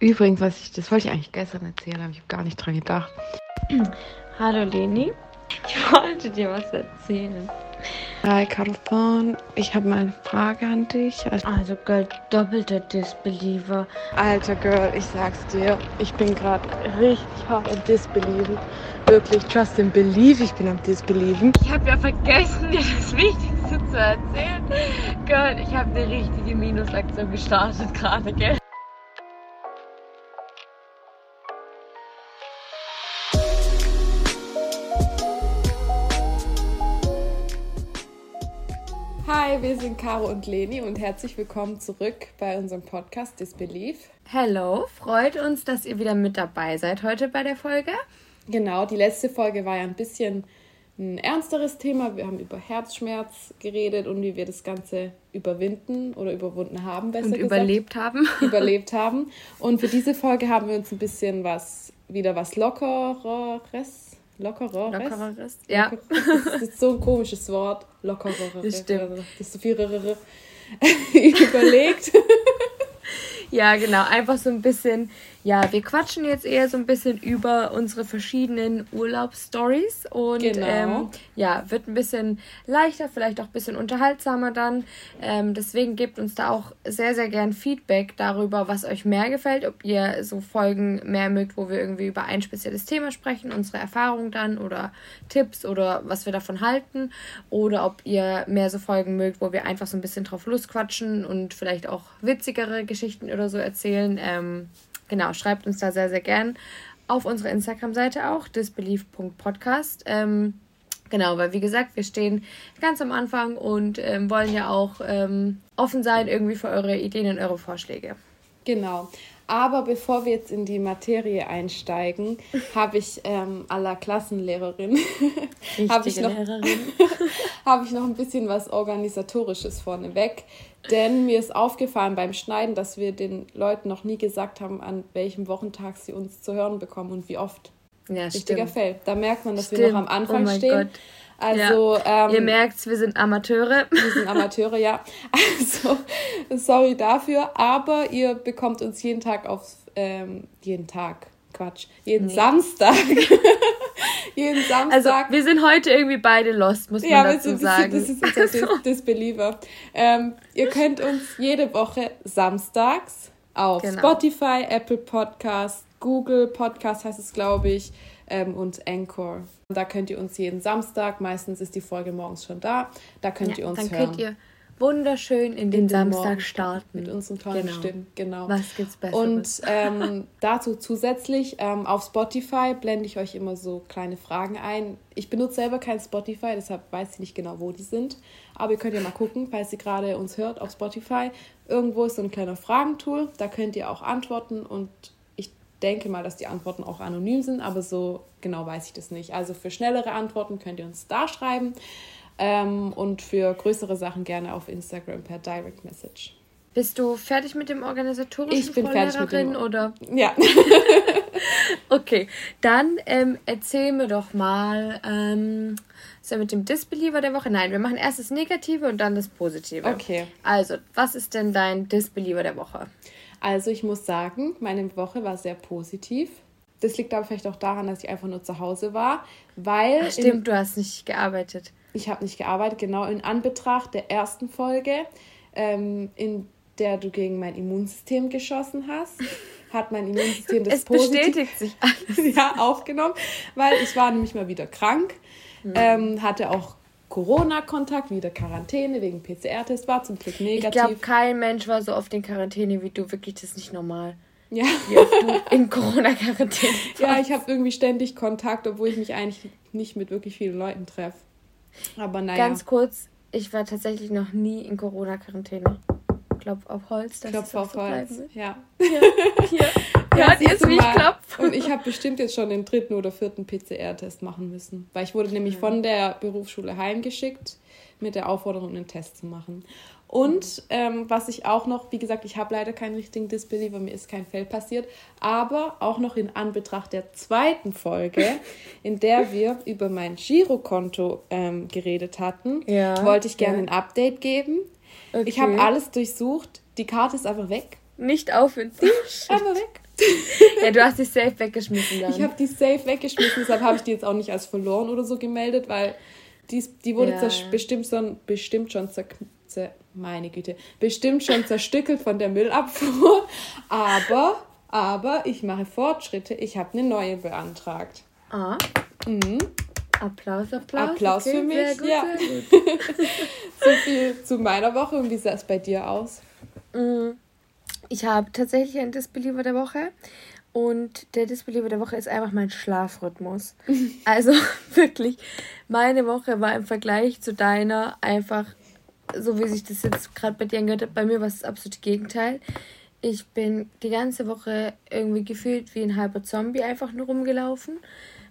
Übrigens, was ich, das wollte ich eigentlich gestern erzählen, aber ich habe gar nicht dran gedacht. Hallo Leni, ich wollte dir was erzählen. Hi Carlophone, ich habe mal eine Frage an dich. Also Girl, doppelter Disbeliever. Alter Girl, ich sag's dir, ich bin gerade richtig hart am Disbelieben. Wirklich, trust and believe, ich bin am Disbelieben. Ich habe ja vergessen, dir das Wichtigste zu erzählen. Girl, ich habe eine richtige Minusaktion gestartet gerade, gell? Hi, wir sind Caro und Leni und herzlich willkommen zurück bei unserem Podcast Disbelief. Hello, freut uns, dass ihr wieder mit dabei seid heute bei der Folge. Genau, die letzte Folge war ja ein bisschen ein ernsteres Thema. Wir haben über Herzschmerz geredet und wie wir das Ganze überwinden oder überwunden haben, besser Und gesagt. überlebt haben. überlebt haben. Und für diese Folge haben wir uns ein bisschen was, wieder was Lockereres, Lockereres? Lockereres, ja. Lockereres. Das ist so ein komisches Wort. Lockereres. Das stimmt. Das ist so viel überlegt. Ja, genau. Einfach so ein bisschen, ja, wir quatschen jetzt eher so ein bisschen über unsere verschiedenen Urlaubsstories und Genau. ähm, ja, wird ein bisschen leichter, vielleicht auch ein bisschen unterhaltsamer dann. Ähm, deswegen gebt uns da auch sehr, sehr gern Feedback darüber, was euch mehr gefällt, ob ihr so Folgen mehr mögt, wo wir irgendwie über ein spezielles Thema sprechen, unsere Erfahrungen dann oder Tipps oder was wir davon halten oder ob ihr mehr so Folgen mögt, wo wir einfach so ein bisschen drauf losquatschen und vielleicht auch witzigere Geschichten oder so erzählen. Ähm, genau, schreibt uns da sehr, sehr gern auf unserer Instagram-Seite auch, disbelief.podcast. Ähm, genau, weil wie gesagt, wir stehen ganz am Anfang und ähm, wollen ja auch ähm, offen sein irgendwie für eure Ideen und eure Vorschläge. Genau. Aber bevor wir jetzt in die Materie einsteigen, habe ich ähm, aller Klassenlehrerin habe ich, noch- habe ich noch ein bisschen was Organisatorisches vorneweg. Denn mir ist aufgefallen beim Schneiden, dass wir den Leuten noch nie gesagt haben, an welchem Wochentag sie uns zu hören bekommen und wie oft. Ja, Richtiger stimmt. Fail. Da merkt man, dass wir Stimmt. noch am Anfang Oh mein stehen. Gott. Also, ähm, Ihr merkt's, wir sind Amateure. wir sind Amateure, ja. Also, sorry dafür, aber ihr bekommt uns jeden Tag auf, ähm, jeden Tag, Quatsch, jeden Samstag. jeden Also, Samstag. wir sind heute irgendwie beide lost, muss man ja, wir dazu sind, sagen. das ist unser Also, Dis Disbeliever. Ähm, ihr könnt uns jede Woche samstags auf Genau. Spotify, Apple Podcast, Google Podcast heißt es, glaube ich, ähm, und Anchor. Da könnt ihr uns jeden Samstag, meistens ist die Folge morgens schon da, da könnt ja, ihr uns dann hören. könnt ihr wunderschön in den, In den Samstag Morgen starten. Mit unseren tollen Genau. Stimmen, genau. Was gibt's Besseres? Und ähm, dazu zusätzlich ähm, auf Spotify blende ich euch immer so kleine Fragen ein. Ich benutze selber kein Spotify, deshalb weiß ich nicht genau, wo die sind. Aber ihr könnt ja mal gucken, falls ihr gerade uns hört auf Spotify. Irgendwo ist so ein kleiner Fragentool, da könnt ihr auch antworten und denke mal, dass die Antworten auch anonym sind, aber so genau weiß ich das nicht. Also für schnellere Antworten könnt ihr uns da schreiben ähm, und für größere Sachen gerne auf Instagram per Direct Message. Bist du fertig mit dem organisatorischen Ich bin fertig mit dem- oder? Ja. Okay, dann ähm, erzähl mir doch mal, ähm, ist ja mit dem Disbeliever der Woche? Nein, wir machen erst das Negative und dann das Positive. Okay. Also, was ist denn dein Disbeliever der Woche? Also ich muss sagen, meine Woche war sehr positiv. Das liegt aber vielleicht auch daran, dass ich einfach nur zu Hause war, weil Ach, stimmt, du hast nicht gearbeitet. In, ich habe nicht gearbeitet, genau in Anbetracht der ersten Folge, ähm, in der du gegen mein Immunsystem geschossen hast, hat mein Immunsystem das Es bestätigt sich alles. ja, aufgenommen, weil ich war nämlich mal wieder krank, Hm. ähm, hatte auch Corona-Kontakt, wieder Quarantäne wegen PCR-Test, war zum Glück Ich negativ. glaube, kein Mensch war so oft in Quarantäne wie du. Wirklich, das ist nicht normal. ja. Wie oft du in Corona-Quarantäne Ja, ich habe irgendwie ständig Kontakt, obwohl ich mich eigentlich nicht mit wirklich vielen Leuten treffe. Aber naja, Ganz kurz, ich war tatsächlich noch nie in Corona-Quarantäne. Klopf auf Holz, dass Klopf auf so Holz. wird. Ja. Hier. Ja, Hört ihr es, wie ich mal. klopf? Und ich habe bestimmt jetzt schon den dritten oder vierten PCR-Test machen müssen. Weil ich wurde nämlich von der Berufsschule heimgeschickt mit der Aufforderung, einen Test zu machen. Und ähm, was ich auch noch, wie gesagt, ich habe leider keinen richtigen Disbeliever, mir ist kein Fell passiert, aber auch noch in Anbetracht der zweiten Folge, in der wir über mein Girokonto ähm, geredet hatten, Ja, wollte ich gerne ja. ein Update geben. Ich Okay. habe alles durchsucht, die Karte ist einfach weg. Nicht auf den Tisch. Einfach weg. ja, du hast die safe weggeschmissen dann. Ich habe die safe weggeschmissen, deshalb habe ich die jetzt auch nicht als verloren oder so gemeldet, weil die, die wurde ja. bestimmt, so, bestimmt schon zer, zer, meine Güte, bestimmt schon zerstückelt von der Müllabfuhr. Aber, aber ich mache Fortschritte. Ich habe eine neue beantragt. Ah. Mhm. Applaus, Applaus. Applaus okay, für mich. Gut, ja. So viel zu meiner Woche. Und wie sah es bei dir aus? Mm, ich habe tatsächlich einen Disbeliever der Woche. Und der Disbeliever der Woche ist einfach mein Schlafrhythmus. also wirklich, meine Woche war im Vergleich zu deiner einfach, so wie sich das jetzt gerade bei dir angehört hat, bei mir war es das absolute Gegenteil. Ich bin die ganze Woche irgendwie gefühlt wie ein halber Zombie einfach nur rumgelaufen.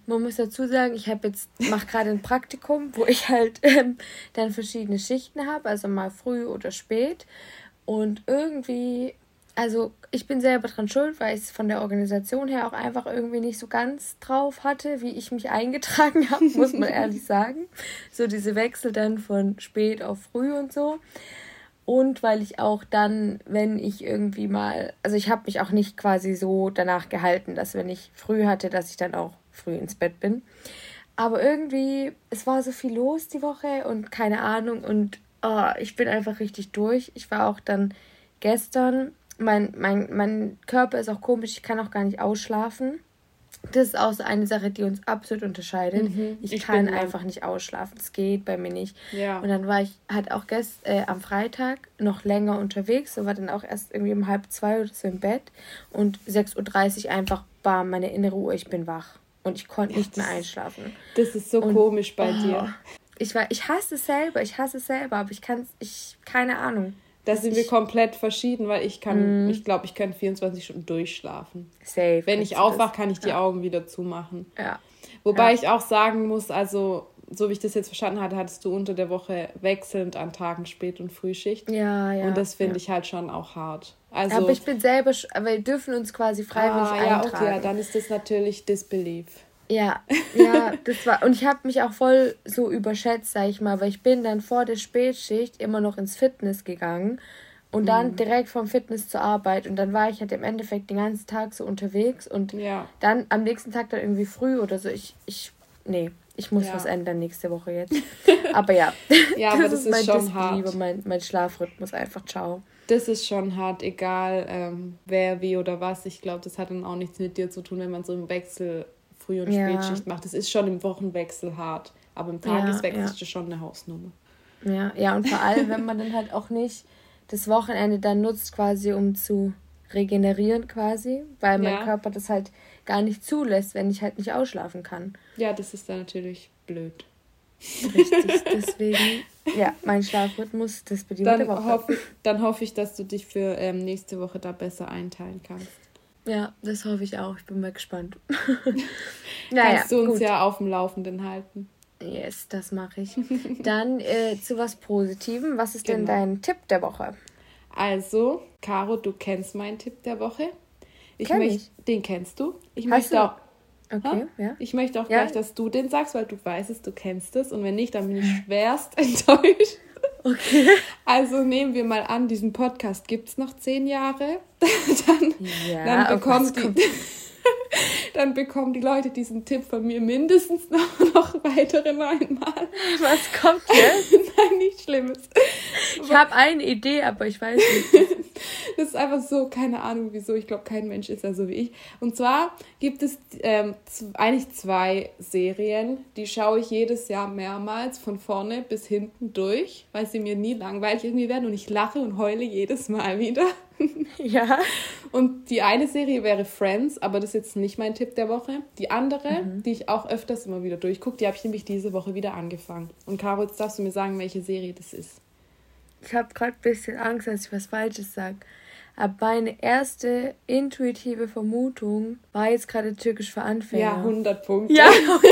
Man muss dazu sagen, ich habe jetzt mache gerade ein Praktikum, wo ich halt ähm, dann verschiedene Schichten habe, also mal früh oder spät. Und irgendwie, also ich bin selber dran schuld, weil ich es von der Organisation her auch einfach irgendwie nicht so ganz drauf hatte, wie ich mich eingetragen habe, muss man ehrlich sagen. So diese Wechsel dann von spät auf früh und so. Und weil ich auch dann, wenn ich irgendwie mal, also ich habe mich auch nicht quasi so danach gehalten, dass wenn ich früh hatte, dass ich dann auch früh ins Bett bin. Aber irgendwie, es war so viel los die Woche und keine Ahnung und oh, ich bin einfach richtig durch. Ich war auch dann gestern, mein, mein, mein Körper ist auch komisch, ich kann auch gar nicht ausschlafen. Das ist auch so eine Sache, die uns absolut unterscheidet. Mhm, ich, ich, kann einfach nicht ausschlafen. Es geht bei mir nicht. Ja. Und dann war ich halt auch gest, äh, am Freitag noch länger unterwegs und war dann auch erst irgendwie um halb zwei oder so im Bett. Und 6.30 Uhr einfach, bam, meine innere Uhr, ich bin wach und ich konnte nicht mehr einschlafen. Das ist so und, komisch bei oh, dir. Ich war, ich hasse es selber, ich hasse es selber, aber ich kann ich, keine Ahnung. Da sind wir komplett verschieden, weil ich kann, mm. ich glaube, ich kann 24 Stunden durchschlafen. Safe. Wenn ich aufwache, kann ich die ja. Augen wieder zumachen. Ja. Wobei ja. ich auch sagen muss, also so wie ich das jetzt verstanden hatte, hattest du unter der Woche wechselnd an Tagen Spät- und Frühschicht. Ja, ja. Und das finde ja. ich halt schon auch hart. Also, aber ich bin selber, aber wir dürfen uns quasi freiwillig ah, ja, eintragen. Okay, ja, dann ist das natürlich Disbelief. Ja, ja, das war, und ich habe mich auch voll so überschätzt, sag ich mal, weil ich bin dann vor der Spätschicht immer noch ins Fitness gegangen und dann mhm. direkt vom Fitness zur Arbeit und dann war ich halt im Endeffekt den ganzen Tag so unterwegs und ja. dann am nächsten Tag dann irgendwie früh oder so, ich, ich, nee, ich muss ja. was ändern nächste Woche jetzt. Aber ja, ja das, aber das ist, ist schon hart. Mein, mein Schlafrhythmus einfach, ciao. Das ist schon hart, egal ähm, wer, wie oder was. Ich glaube, das hat dann auch nichts mit dir zu tun, wenn man so im Wechsel Früh- und ja. Spätschicht macht. Das ist schon im Wochenwechsel hart. Aber im Tageswechsel ja, ist das schon eine Hausnummer. Ja, ja, und vor allem, wenn man dann halt auch nicht das Wochenende dann nutzt, quasi um zu regenerieren quasi, weil mein Körper das halt gar nicht zulässt, wenn ich halt nicht ausschlafen kann. Ja, das ist dann natürlich blöd. Richtig, deswegen, ja, mein Schlafrhythmus, das bedient dann Woche. Hoffe, dann hoffe ich, dass du dich für ähm, nächste Woche da besser einteilen kannst. Ja, das hoffe ich auch. Ich bin mal gespannt. naja, Kannst du uns gut. ja auf dem Laufenden halten. Yes, das mache ich. Dann äh, zu was Positivem. Was ist genau. denn dein Tipp der Woche? Also, Caro, du kennst meinen Tipp der Woche. Ich Kenn möchte, ich. Den kennst du. Ich Hast möchte du? auch. Okay, ha? ja. Ich möchte auch ja. gleich, dass du den sagst, weil du weißt es, du kennst es. Und wenn nicht, dann bin ich schwerst enttäuscht. Okay. Also nehmen wir mal an, diesen Podcast gibt es noch zehn Jahre. dann, ja, dann bekommen die. dann bekommen die Leute diesen Tipp von mir mindestens noch, noch weitere neunmal. Was kommt jetzt? Nein, nichts Schlimmes. Ich habe eine Idee, aber ich weiß nicht. Das ist einfach so, keine Ahnung wieso. Ich glaube, kein Mensch ist da so wie ich. Und zwar gibt es ähm, eigentlich zwei Serien, die schaue ich jedes Jahr mehrmals von vorne bis hinten durch, weil sie mir nie langweilig irgendwie werden und ich lache und heule jedes Mal wieder. ja. Und die eine Serie wäre Friends, aber das ist jetzt nicht mein Tipp der Woche. Die andere, mhm. die ich auch öfters immer wieder durchgucke, die habe ich nämlich diese Woche wieder angefangen. Und Caro, jetzt darfst du mir sagen, welche Serie das ist. Ich habe gerade ein bisschen Angst, dass ich was Falsches sage. Aber meine erste intuitive Vermutung war jetzt gerade türkisch für Anfänger. Ja, 100 Punkte. Ja, okay.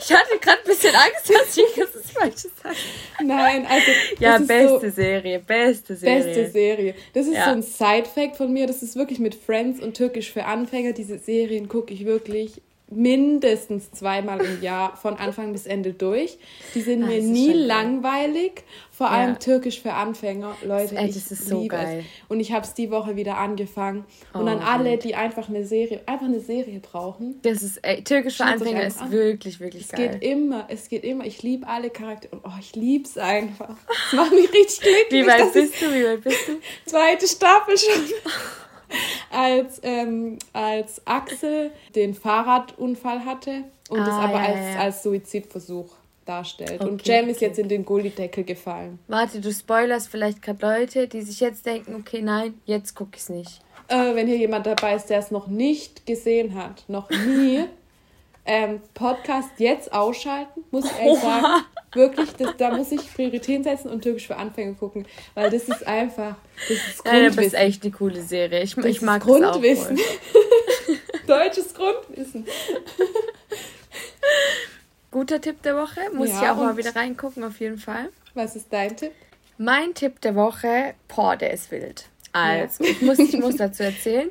Ich hatte gerade ein bisschen Angst, dass ich das Falsches sage. Nein, also. Ja, beste so, Serie, beste Serie. Beste Serie. Das ist ja. so ein Side-Fact von mir. Das ist wirklich mit Friends und türkisch für Anfänger. Diese Serien gucke ich wirklich mindestens zweimal im Jahr von Anfang bis Ende durch. Die sind Ah, mir nie langweilig. Vor Ja. allem Türkisch für Anfänger. Leute, ich das ist so liebe geil. es. Und ich habe es die Woche wieder angefangen. Und Oh, an alle, die einfach eine Serie, einfach eine Serie brauchen. Das ist, ey, Türkisch für Anfänger ist an. wirklich, wirklich Es geil. geht immer, es geht immer. Ich liebe alle Charaktere. Und oh, ich liebe es einfach. Das macht mich richtig glücklich. Wie weit es bist du? Wie weit bist du? zweite Staffel schon. als, ähm, als Axel den Fahrradunfall hatte und es Ah, aber ja, als, ja, als Suizidversuch darstellt. und Okay, Jam ist okay. jetzt in den Gullideckel gefallen. Warte, du spoilerst vielleicht gerade Leute, die sich jetzt denken, okay, nein, jetzt guck ich's nicht. Äh, wenn hier jemand dabei ist, der es noch nicht gesehen hat, noch nie, ähm, Podcast jetzt ausschalten, muss ich ehrlich sagen. Wirklich, das, da muss ich Prioritäten setzen und Türkisch für Anfänger gucken, weil das ist einfach, das ist Nein, das ist Grundwissen. echt eine coole Serie. Ich, Das ich ist mag das auch Grundwissen. Deutsches Grundwissen. Guter Tipp der Woche. Muss Ja, ich auch mal wieder reingucken, auf jeden Fall. Was ist dein Tipp? Mein Tipp der Woche, boah, der ist wild. Also, ich, muss, ich muss dazu erzählen.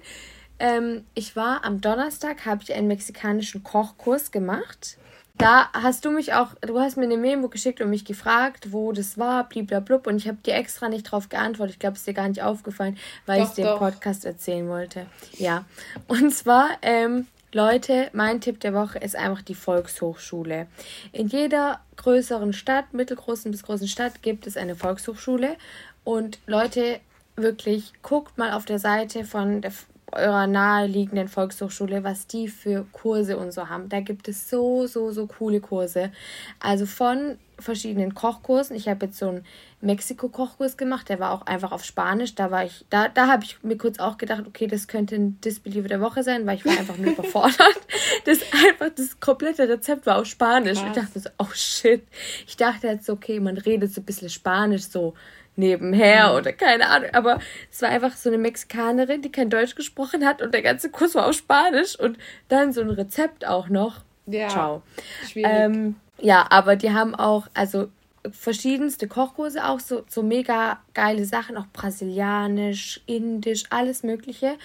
Ähm, ich war am Donnerstag, habe ich einen mexikanischen Kochkurs gemacht. Da hast du mich auch, du hast mir eine Memo geschickt und mich gefragt, wo das war, bliblablub. Und ich habe dir extra nicht drauf geantwortet. Ich glaube, es ist dir gar nicht aufgefallen, weil ich Doch, es dir im. Podcast erzählen wollte. Ja. Und zwar, ähm, Leute, mein Tipp der Woche ist einfach die Volkshochschule. In jeder größeren Stadt, mittelgroßen bis großen Stadt, gibt es eine Volkshochschule. Und Leute, wirklich, guckt mal auf der Seite von der, eurer naheliegenden Volkshochschule, was die für Kurse und so haben. Da gibt es so, so, so coole Kurse. Also von verschiedenen Kochkursen. Ich habe jetzt so einen Mexiko-Kochkurs gemacht, der war auch einfach auf Spanisch. Da war ich, da, da habe ich mir kurz auch gedacht, okay, das könnte ein Disbeliever der Woche sein, weil ich war einfach nur überfordert. Das einfach, das komplette Rezept war auf Spanisch. Krass. Ich dachte so, oh shit. Ich dachte jetzt, okay, man redet so ein bisschen Spanisch so nebenher oder keine Ahnung. Aber es war einfach so eine Mexikanerin, die kein Deutsch gesprochen hat und der ganze Kurs war auf Spanisch und dann so ein Rezept auch noch. Ja, Ciao. schwierig. Ähm, ja, aber die haben auch, also verschiedenste Kochkurse, auch so, so mega geile Sachen, auch brasilianisch, indisch, alles Mögliche.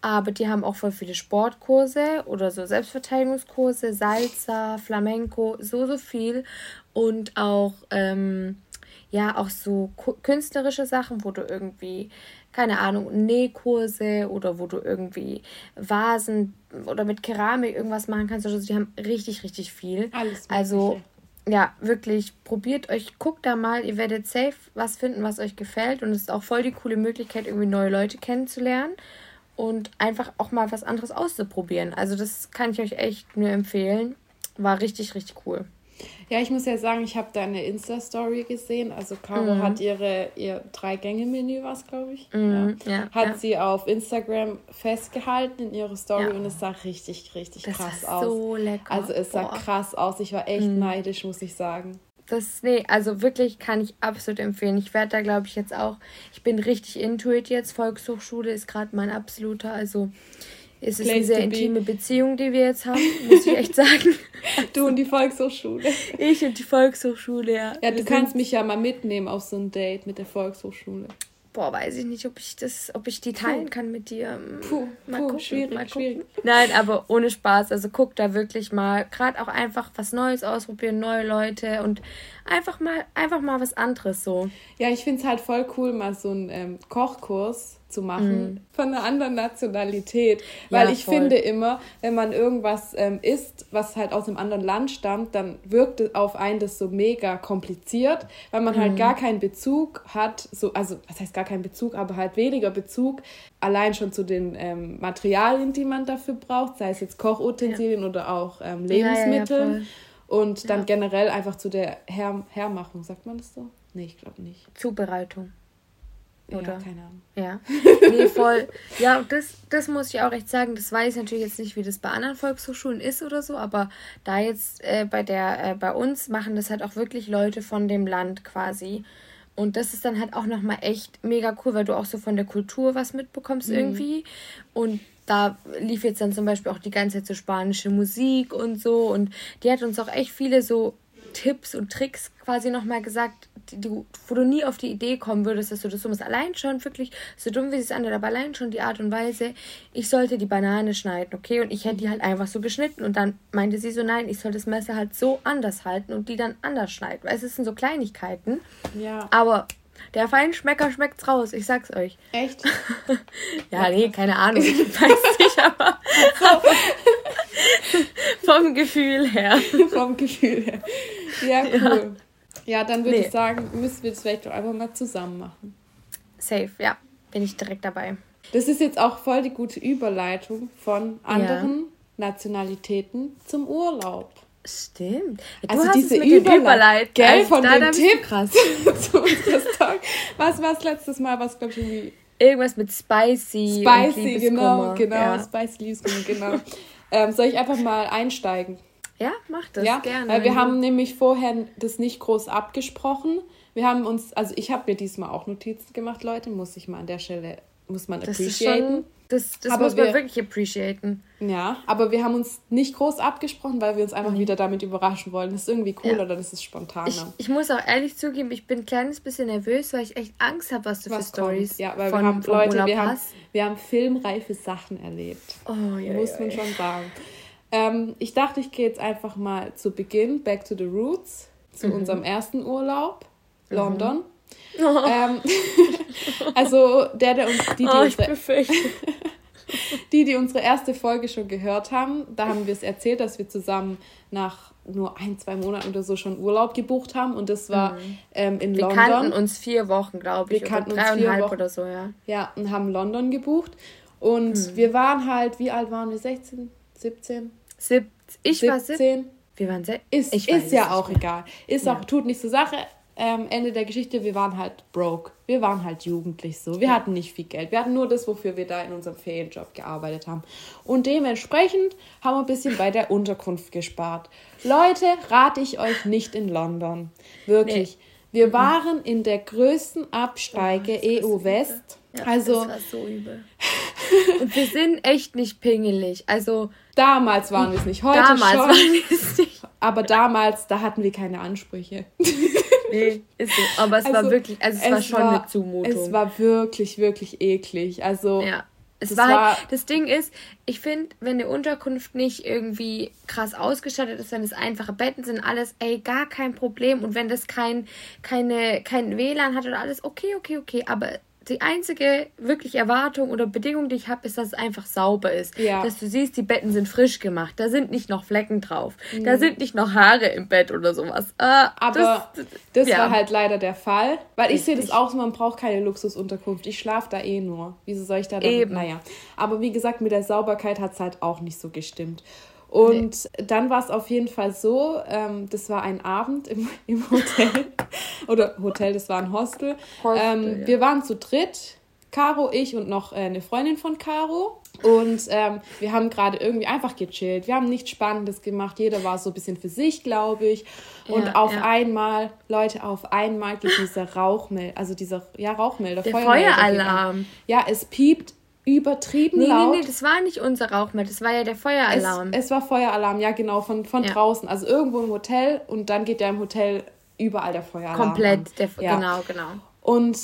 Aber die haben auch voll viele Sportkurse oder so Selbstverteidigungskurse, Salsa, Flamenco, so, so viel. Und auch, ähm, ja, auch so künstlerische Sachen, wo du irgendwie, keine Ahnung, Nähkurse oder wo du irgendwie Vasen oder mit Keramik irgendwas machen kannst. Also die haben richtig, richtig viel. Alles Also, ja, wirklich, probiert euch, guckt da mal, ihr werdet safe was finden, was euch gefällt. Und es ist auch voll die coole Möglichkeit, irgendwie neue Leute kennenzulernen und einfach auch mal was anderes auszuprobieren. Also, das kann ich euch echt nur empfehlen. War richtig, richtig cool. Ja, ich muss ja sagen, ich habe deine Insta-Story gesehen. Also Caro Mhm. hat ihre ihr Drei-Gänge-Menü, was glaube ich. Mhm, ja, Hat ja. sie auf Instagram festgehalten in ihre Story Ja. und es sah richtig, richtig Das krass aus. so lecker. Also es sah Boah. Mhm. krass aus. Ich war echt neidisch, muss ich sagen. Das, nee, also wirklich kann ich absolut empfehlen. Ich werde da, glaube ich, jetzt auch, ich bin richtig into it jetzt. Volkshochschule ist gerade mein absoluter, also es ist eine sehr to be. intime Beziehung, die wir jetzt haben, muss ich echt sagen. Du und die Volkshochschule. Ich und die Volkshochschule, ja. Ja, Wir du kannst mich ja mal mitnehmen auf so ein Date mit der Volkshochschule. Boah, weiß ich nicht, ob ich das, ob ich die teilen kann mit dir. Puh, puh, schwierig, mal gucken. schwierig. Nein, aber ohne Spaß. Also guck da wirklich mal, gerade auch einfach was Neues ausprobieren, neue Leute und einfach mal, einfach mal was anderes so. Ja, ich finde es halt voll cool, mal so einen ähm, Kochkurs zu machen von einer anderen Nationalität. Weil Mhm. Ja, ich voll. finde immer, wenn man irgendwas ähm, isst, was halt aus einem anderen Land stammt, dann wirkt es auf einen das so mega kompliziert, weil man Mhm. halt gar keinen Bezug hat, so, also was heißt gar keinen Bezug, aber halt weniger Bezug allein schon zu den ähm, Materialien, die man dafür braucht, sei es jetzt Kochutensilien oder auch ähm, Ja, ja, ja, Lebensmittel. voll. und dann Ja. generell einfach zu der Her Hermachung, sagt man das so? Nee, ich glaube nicht. Zubereitung. Oder? Ja, keine Ahnung. Ja, nee, voll. Ja, und das, das muss ich auch echt sagen, das weiß ich natürlich jetzt nicht, wie das bei anderen Volkshochschulen ist oder so, aber da jetzt äh, bei der, äh, bei uns machen das halt auch wirklich Leute von dem Land quasi. Und das ist dann halt auch nochmal echt mega cool, weil du auch so von der Kultur was mitbekommst irgendwie. Und da lief jetzt dann zum Beispiel auch die ganze Zeit so spanische Musik und so. Und die hat uns auch echt viele so Tipps und Tricks quasi nochmal gesagt, du, wo du nie auf die Idee kommen würdest, dass du das so machst. Allein schon wirklich, so dumm wie es anhört, aber allein schon die Art und Weise, ich sollte die Banane schneiden, okay? Und ich hätte die halt einfach so geschnitten. Und dann meinte sie so, nein, ich soll das Messer halt so anders halten und die dann anders schneiden. Weil es sind so Kleinigkeiten. Ja. Aber der Feinschmecker schmeckt's raus, ich sag's euch. Echt? ja, nee, keine Ahnung. Ich weiß nicht, aber. vom Gefühl her. vom Gefühl her. Ja, cool. Ja, ja dann würde nee. ich sagen, müssen wir das vielleicht doch einfach mal zusammen machen. Safe, ja. Bin ich direkt dabei. Das ist jetzt auch voll die gute Überleitung von anderen ja. Nationalitäten zum Urlaub. Stimmt. Ja, also diese Überleitung, gell, von dem Tipp krass. zu unserer Story. Was war das letztes Mal, was glaube ich irgendwie... Irgendwas mit Spicy Spicy, genau, genau, ja. Spicy Liebeskummer, genau. ähm, soll ich einfach mal einsteigen? Ja, mach das ja? gerne. Weil wir haben nämlich vorher das nicht groß abgesprochen. Wir haben uns, also ich habe mir diesmal auch Notizen gemacht, Leute, muss ich mal an der Stelle, muss man das appreciaten. Das, das aber muss man wir, wirklich appreciaten. Ja, aber wir haben uns nicht groß abgesprochen, weil wir uns einfach mhm. wieder damit überraschen wollen. Das ist irgendwie cool ja. oder das ist spontaner. Ich, ich, muss auch ehrlich zugeben, ich bin ein kleines bisschen nervös, weil ich echt Angst habe, was du was für Stories Ja, weil von, wir haben, Leute, wir haben, wir haben filmreife Sachen erlebt. Oh, ja, Muss man schon sagen. Ähm, ich dachte, ich gehe jetzt einfach mal zu Beginn, back to the roots, zu mhm. unserem ersten Urlaub, mhm. Oh. Ähm, also der, der uns die, die, oh, unsere, die, die unsere erste Folge schon gehört haben, da haben wir es erzählt, dass wir zusammen nach nur ein, zwei Monaten oder so schon Urlaub gebucht haben und das war mhm. ähm, in wir London. Wir kannten uns vier Wochen, glaube ich, wir kannten oder dreieinhalb oder so, ja. Ja, und haben London gebucht und mhm. wir waren halt, wie alt waren wir? 16, 17? Sieb ich 17. war 17. Wir waren 16. Ist, ist ja auch egal. Ist ja. auch, tut nicht zur Sache ähm, Ende der Geschichte, wir waren halt broke. Wir waren halt jugendlich so. Wir ja. hatten nicht viel Geld. Wir hatten nur das, wofür wir da in unserem Ferienjob gearbeitet haben. Und dementsprechend haben wir ein bisschen bei der Unterkunft gespart. Leute, rate ich euch nicht in London. Wirklich. Nee. Wir waren in der größten Absteige oh, EU West. Ja, also, das war so übel. Und wir sind echt nicht pingelig. Also damals waren wir es nicht. Heute damals schon. Waren wir es nicht. Aber damals, da hatten wir keine Ansprüche. Nee, ist so. Aber es also, war wirklich, also es, es war schon war, eine Zumutung. Es war wirklich, wirklich eklig. Also. Ja. Es war, war halt, das Ding ist, ich finde, wenn eine Unterkunft nicht irgendwie krass ausgestattet ist, wenn es einfache Betten sind, alles, ey, gar kein Problem. Und wenn das kein, keine, kein WLAN hat oder alles, okay, okay, okay. Aber die einzige wirklich Erwartung oder Bedingung, die ich habe, ist, dass es einfach sauber ist. Ja. Dass du siehst, die Betten sind frisch gemacht. Da sind nicht noch Flecken drauf. Mhm. Da sind nicht noch Haare im Bett oder sowas. Äh, Aber das, das ja. war halt leider der Fall. Weil ich sehe das auch so, man braucht keine Luxusunterkunft. Ich schlafe da eh nur. Wieso soll ich da dann? Eben. Naja. Aber wie gesagt, mit der Sauberkeit hat es halt auch nicht so gestimmt. Und nee. dann war es auf jeden Fall so, ähm, das war ein Abend im, im Hotel. Oder Hotel, das war ein Hostel. Hostel ähm, ja. Wir waren zu dritt, Caro, ich und noch äh, eine Freundin von Caro. Und ähm, wir haben gerade irgendwie einfach gechillt. Wir haben nichts Spannendes gemacht. Jeder war so ein bisschen für sich, glaube ich. Und ja, auf ja. einmal, Leute, auf einmal geht dieser Rauchmelder, also dieser, ja, Rauchmelder, Der Feueralarm. Ja, es piept übertrieben nee, laut. Nee, nee, das war nicht unser Rauchmelder, das war ja der Feueralarm. Es, es war Feueralarm, ja genau, von, von ja. draußen. Also irgendwo im Hotel und dann geht ja im Hotel überall der Feueralarm Komplett, der, ja. genau, genau. Und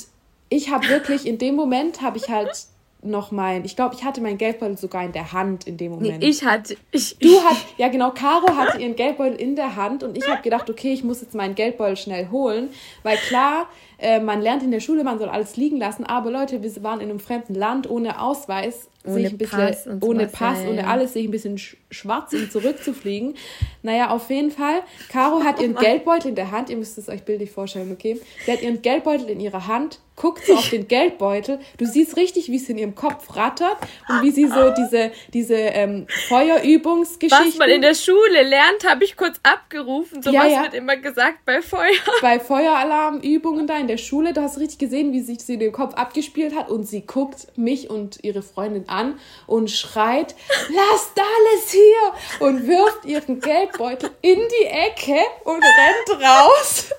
ich habe wirklich, in dem Moment habe ich halt noch mein, ich glaube, ich hatte meinen Geldbeutel sogar in der Hand in dem Moment. Nee, ich hatte, ich, du hast, ja genau, Caro hatte ihren Geldbeutel in der Hand und ich habe gedacht, okay, ich muss jetzt meinen Geldbeutel schnell holen, weil klar, äh, man lernt in der Schule, man soll alles liegen lassen, aber Leute, wir waren in einem fremden Land ohne Ausweis, ohne bisschen, Pass ohne Pass, ohne alles, sich ein bisschen schwarz, um zurückzufliegen. Naja, auf jeden Fall, Caro hat ihren Geldbeutel in der Hand, ihr müsst es euch bildlich vorstellen, okay? Sie hat ihren Geldbeutel in ihrer Hand, guckt so auf den Geldbeutel, du siehst richtig, wie es in ihrem Kopf rattert und wie sie so diese, diese ähm, Feuerübungsgeschichten... Was man in der Schule lernt, habe ich kurz abgerufen, sowas ja, ja. wird immer gesagt bei Feuer. Bei Feueralarmübungen da in der Schule, du hast richtig gesehen, wie sich sie den Kopf abgespielt hat und sie guckt mich und ihre Freundin an und schreit, lasst alles hier und wirft ihren Geldbeutel in die Ecke und rennt raus.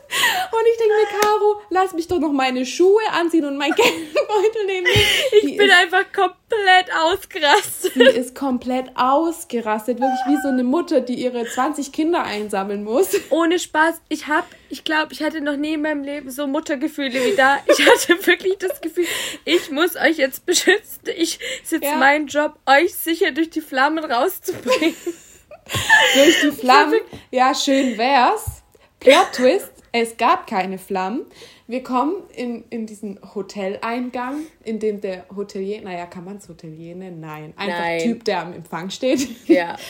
Und ich denke mir, Caro, lass mich doch noch meine Schuhe anziehen und mein Geldbeutel nehmen. Ich die bin ist, einfach komplett ausgerastet. Sie ist komplett ausgerastet. Wirklich wie so eine Mutter, die ihre 20 Kinder einsammeln muss. Ohne Spaß. Ich hab, ich glaube, ich hatte noch nie in meinem Leben so Muttergefühle wie da. Ich hatte wirklich das Gefühl, ich muss euch jetzt beschützen. Ich sitze ja. mein Job, euch sicher durch die Flammen rauszubringen. durch die Flammen? Ja, schön wär's. Plot Twist es gab keine Flammen. Wir kommen in, in diesen Hoteleingang, in dem der Hotelier, naja, kann man es Hotelier nennen? Nein. Einfach Nein. Typ, der am Empfang steht. Ja.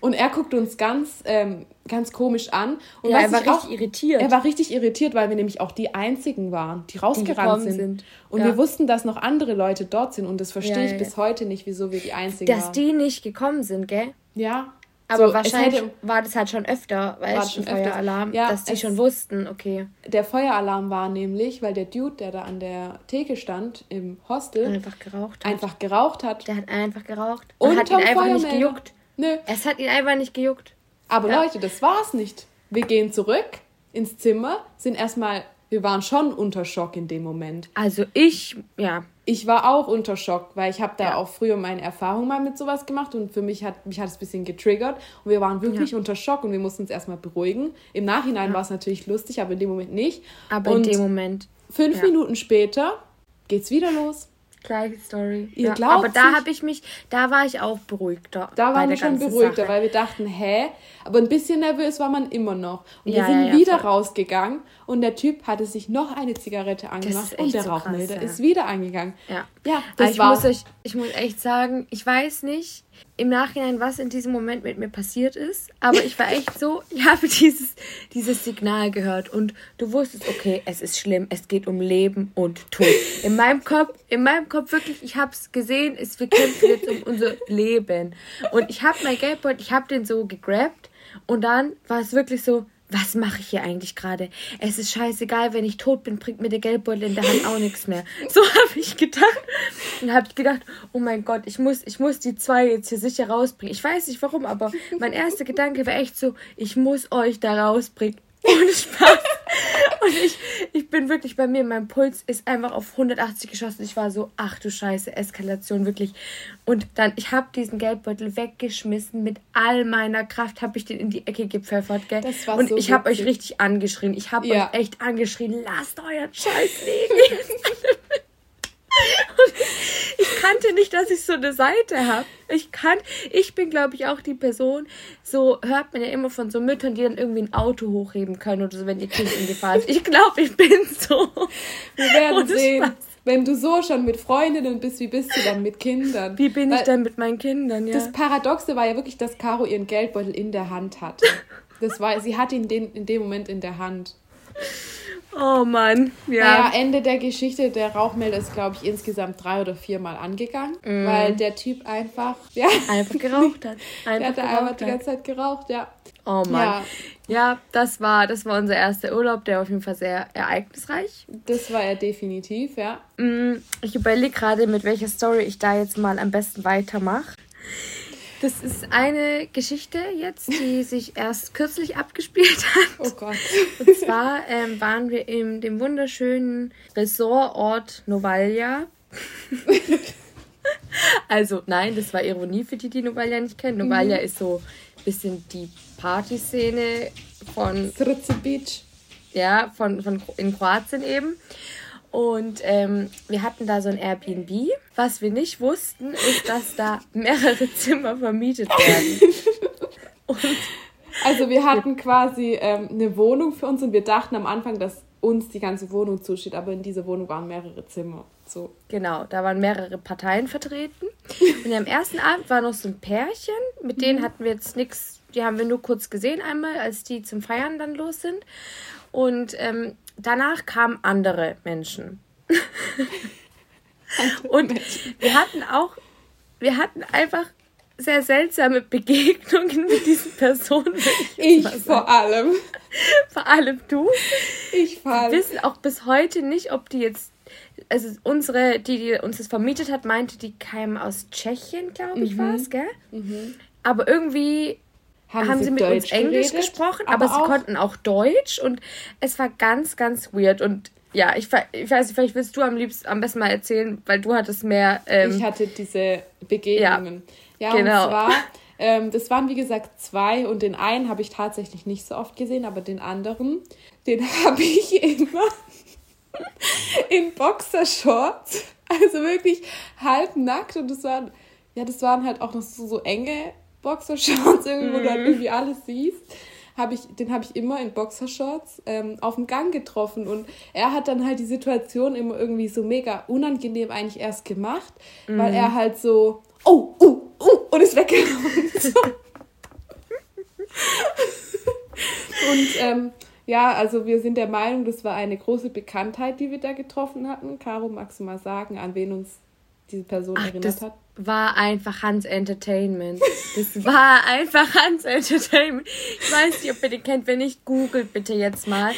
Und er guckt uns ganz, ähm, ganz komisch an. Und ja, er war richtig auch, irritiert. Er war richtig irritiert, weil wir nämlich auch die Einzigen waren, die rausgerannt die sind. sind. Und ja. wir wussten, dass noch andere Leute dort sind. Und das verstehe ja, ich bis heute nicht, wieso wir die Einzigen dass waren. Dass die nicht gekommen sind, gell? Ja. Aber so, wahrscheinlich hätte, war das halt schon öfter, weil es schon Feueralarm, ja, dass die schon wussten, okay. Der Feueralarm war nämlich, weil der Dude, der da an der Theke stand im Hostel, einfach geraucht hat. Einfach geraucht hat. Der hat einfach geraucht und, und hat ihn einfach nicht gejuckt. Nö. Es hat ihn einfach nicht gejuckt. Aber ja. Leute, das war's nicht. Wir gehen zurück ins Zimmer, sind erstmal, wir waren schon unter Schock in dem Moment. Also ich, ja, ich war auch unter Schock, weil ich habe da ja. auch früher meine Erfahrung mal mit sowas gemacht und für mich hat mich hat es ein bisschen getriggert und wir waren wirklich ja. unter Schock und wir mussten uns erstmal beruhigen. Im Nachhinein ja. war es natürlich lustig, aber in dem Moment nicht. Aber und in dem Moment. Fünf Minuten später geht's wieder los. Gleiche Story. Ihr ja, glaubt aber da habe ich mich, da war ich auch beruhigter. Da waren wir schon beruhigter, Sache. weil wir dachten, hä? Aber ein bisschen nervös war man immer noch. Und ja, wir sind ja, wieder voll. rausgegangen und der Typ hatte sich noch eine Zigarette angemacht und der so Rauchmelder ist wieder angegangen. Ja, ja das ich Muss euch, ich muss echt sagen, ich weiß nicht, im Nachhinein, was in diesem Moment mit mir passiert ist. Aber ich war echt so, ich habe dieses, dieses Signal gehört und du wusstest, okay, es ist schlimm, es geht um Leben und Tod. In meinem Kopf, in meinem Kopf wirklich, ich habe es gesehen, es, wir kämpfen jetzt um unser Leben. Und ich habe mein Geldbeutel, ich habe den so gegrabt und dann war es wirklich so, was mache ich hier eigentlich gerade? Es ist scheißegal, wenn ich tot bin, bringt mir der Geldbeutel in der Hand auch nichts mehr. So habe ich gedacht. Und habe ich gedacht, oh mein Gott, ich muss, ich muss die zwei jetzt hier sicher rausbringen. Ich weiß nicht warum, aber mein erster Gedanke war echt so, ich muss euch da rausbringen. Ohne Spaß. Und ich, ich bin wirklich bei mir, mein Puls ist einfach auf 180 geschossen. Ich war so, ach du Scheiße, Eskalation, wirklich. Und dann, ich habe diesen Geldbeutel weggeschmissen. Mit all meiner Kraft habe ich den in die Ecke gepfeffert, gell? Das war Und so ich habe euch richtig angeschrien. Ich habe ja. euch echt angeschrien, lasst euer Scheiß liegen. ich kannte nicht, dass ich so eine Seite habe. Ich kann, ich bin, glaube ich, auch die Person, so hört man ja immer von so Müttern, die dann irgendwie ein Auto hochheben können oder so, wenn ihr Kind in Gefahr ist. Ich glaube, ich bin so. Wir werden sehen. Spaß. Wenn du so schon mit Freundinnen bist, wie bist du dann mit Kindern? Wie bin Weil ich denn mit meinen Kindern, ja? Das Paradoxe war ja wirklich, dass Caro ihren Geldbeutel in der Hand hatte. Das war, sie hatte ihn den, in dem Moment in der Hand. Oh Mann, ja. Naja, Ende der Geschichte, der Rauchmelder ist, glaube ich, insgesamt drei oder viermal angegangen, mm. weil der Typ einfach, ja. Einfach geraucht hat. Einfach der hat einfach die ganze Zeit geraucht, ja. Oh Mann. Ja. ja, das war, das war unser erster Urlaub, der auf jeden Fall sehr ereignisreich. Das war er definitiv, ja. Mm, ich überlege gerade, mit welcher Story ich da jetzt mal am besten weitermache. Das ist eine Geschichte jetzt, die sich erst kürzlich abgespielt hat. Oh Gott. Und zwar ähm, waren wir in dem wunderschönen Resortort Novalia. also nein, das war Ironie für die, die Novalia nicht kennen. Novalia mhm. ist so ein bisschen die Partyszene von... Srce Beach. Ja, von, von in Kroatien eben. Und ähm, wir hatten da so ein Airbnb. Was wir nicht wussten, ist, dass da mehrere Zimmer vermietet werden. Und also wir hatten quasi ähm, eine Wohnung für uns und wir dachten am Anfang, dass uns die ganze Wohnung zusteht, aber in dieser Wohnung waren mehrere Zimmer. So. Genau, da waren mehrere Parteien vertreten. Und am ersten Abend war noch so ein Pärchen, mit denen mhm. hatten wir jetzt nichts, die haben wir nur kurz gesehen einmal, als die zum Feiern dann los sind. Und ähm, danach kamen andere Menschen. und wir hatten auch, wir hatten einfach sehr seltsame Begegnungen mit diesen Personen. Ich, ich vor allem. Vor allem du. Ich vor allem. Wir wissen auch bis heute nicht, ob die jetzt, also unsere, die, die uns das vermietet hat, meinte, die kämen aus Tschechien, glaube ich, mhm. war es, gell? Mhm. Aber irgendwie haben, haben sie, mit Deutsch uns Englisch geredet, gesprochen, aber, aber sie konnten auch Deutsch und es war ganz, ganz weird und ja, ich, ich weiß nicht, vielleicht willst du am liebsten am besten mal erzählen, weil du hattest mehr. Ähm, ich hatte diese Begegnungen. Ja, ja genau. und zwar, ähm, das waren wie gesagt zwei und den einen habe ich tatsächlich nicht so oft gesehen, aber den anderen, den habe ich immer in Boxershorts, also wirklich halb nackt und das waren, ja, das waren halt auch noch so, so enge Boxershorts irgendwie, wo du halt mhm. irgendwie alles siehst habe ich, den habe ich immer in Boxershorts ähm, auf dem Gang getroffen und er hat dann halt die Situation immer irgendwie so mega unangenehm eigentlich erst gemacht, mhm. weil er halt so, oh, uh, uh, und ist weggelaufen. und ähm, ja, also wir sind der Meinung, das war eine große Bekanntheit, die wir da getroffen hatten. Caro, magst du mal sagen, an wen uns diese Person Ach, erinnert hat? War einfach Hans Entertainment. Das war einfach Hans Entertainment. Ich weiß nicht, ob ihr den kennt. Wenn nicht, googelt bitte jetzt mal.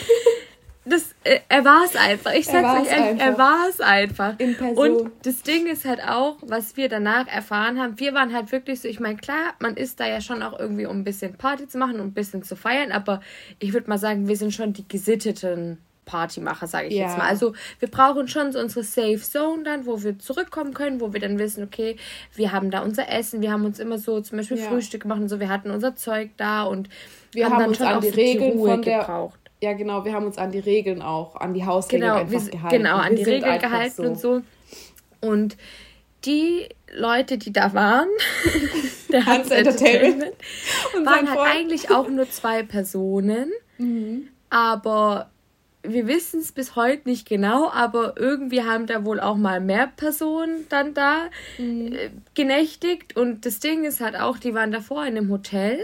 Das, äh, er war es einfach. Ich sag's euch ehrlich, er war es einfach. In Person. Und das Ding ist halt auch, was wir danach erfahren haben, wir waren halt wirklich so, ich meine, klar, man ist da ja schon auch irgendwie, um ein bisschen Party zu machen und ein bisschen zu feiern, aber ich würde mal sagen, wir sind schon die gesitteten Partymacher, sage ich ja. jetzt mal. Also wir brauchen schon so unsere Safe Zone dann, wo wir zurückkommen können, wo wir dann wissen, okay, wir haben da unser Essen, wir haben uns immer so zum Beispiel ja. Frühstück gemacht und so, wir hatten unser Zeug da und wir haben, haben dann uns schon an die Regeln die von der, gebraucht. Ja, genau, wir haben uns an die Regeln auch, an die Hausregeln genau, einfach wir, gehalten. Genau, an wir die Regeln gehalten so. und so. Und die Leute, die da waren, der Hans, Hans Entertainment, Entertainment waren halt eigentlich auch nur zwei Personen. Mhm. Aber wir wissen es bis heute nicht genau, aber irgendwie haben da wohl auch mal mehr Personen dann da mhm. äh, genächtigt. Und das Ding ist halt auch, die waren davor in einem Hotel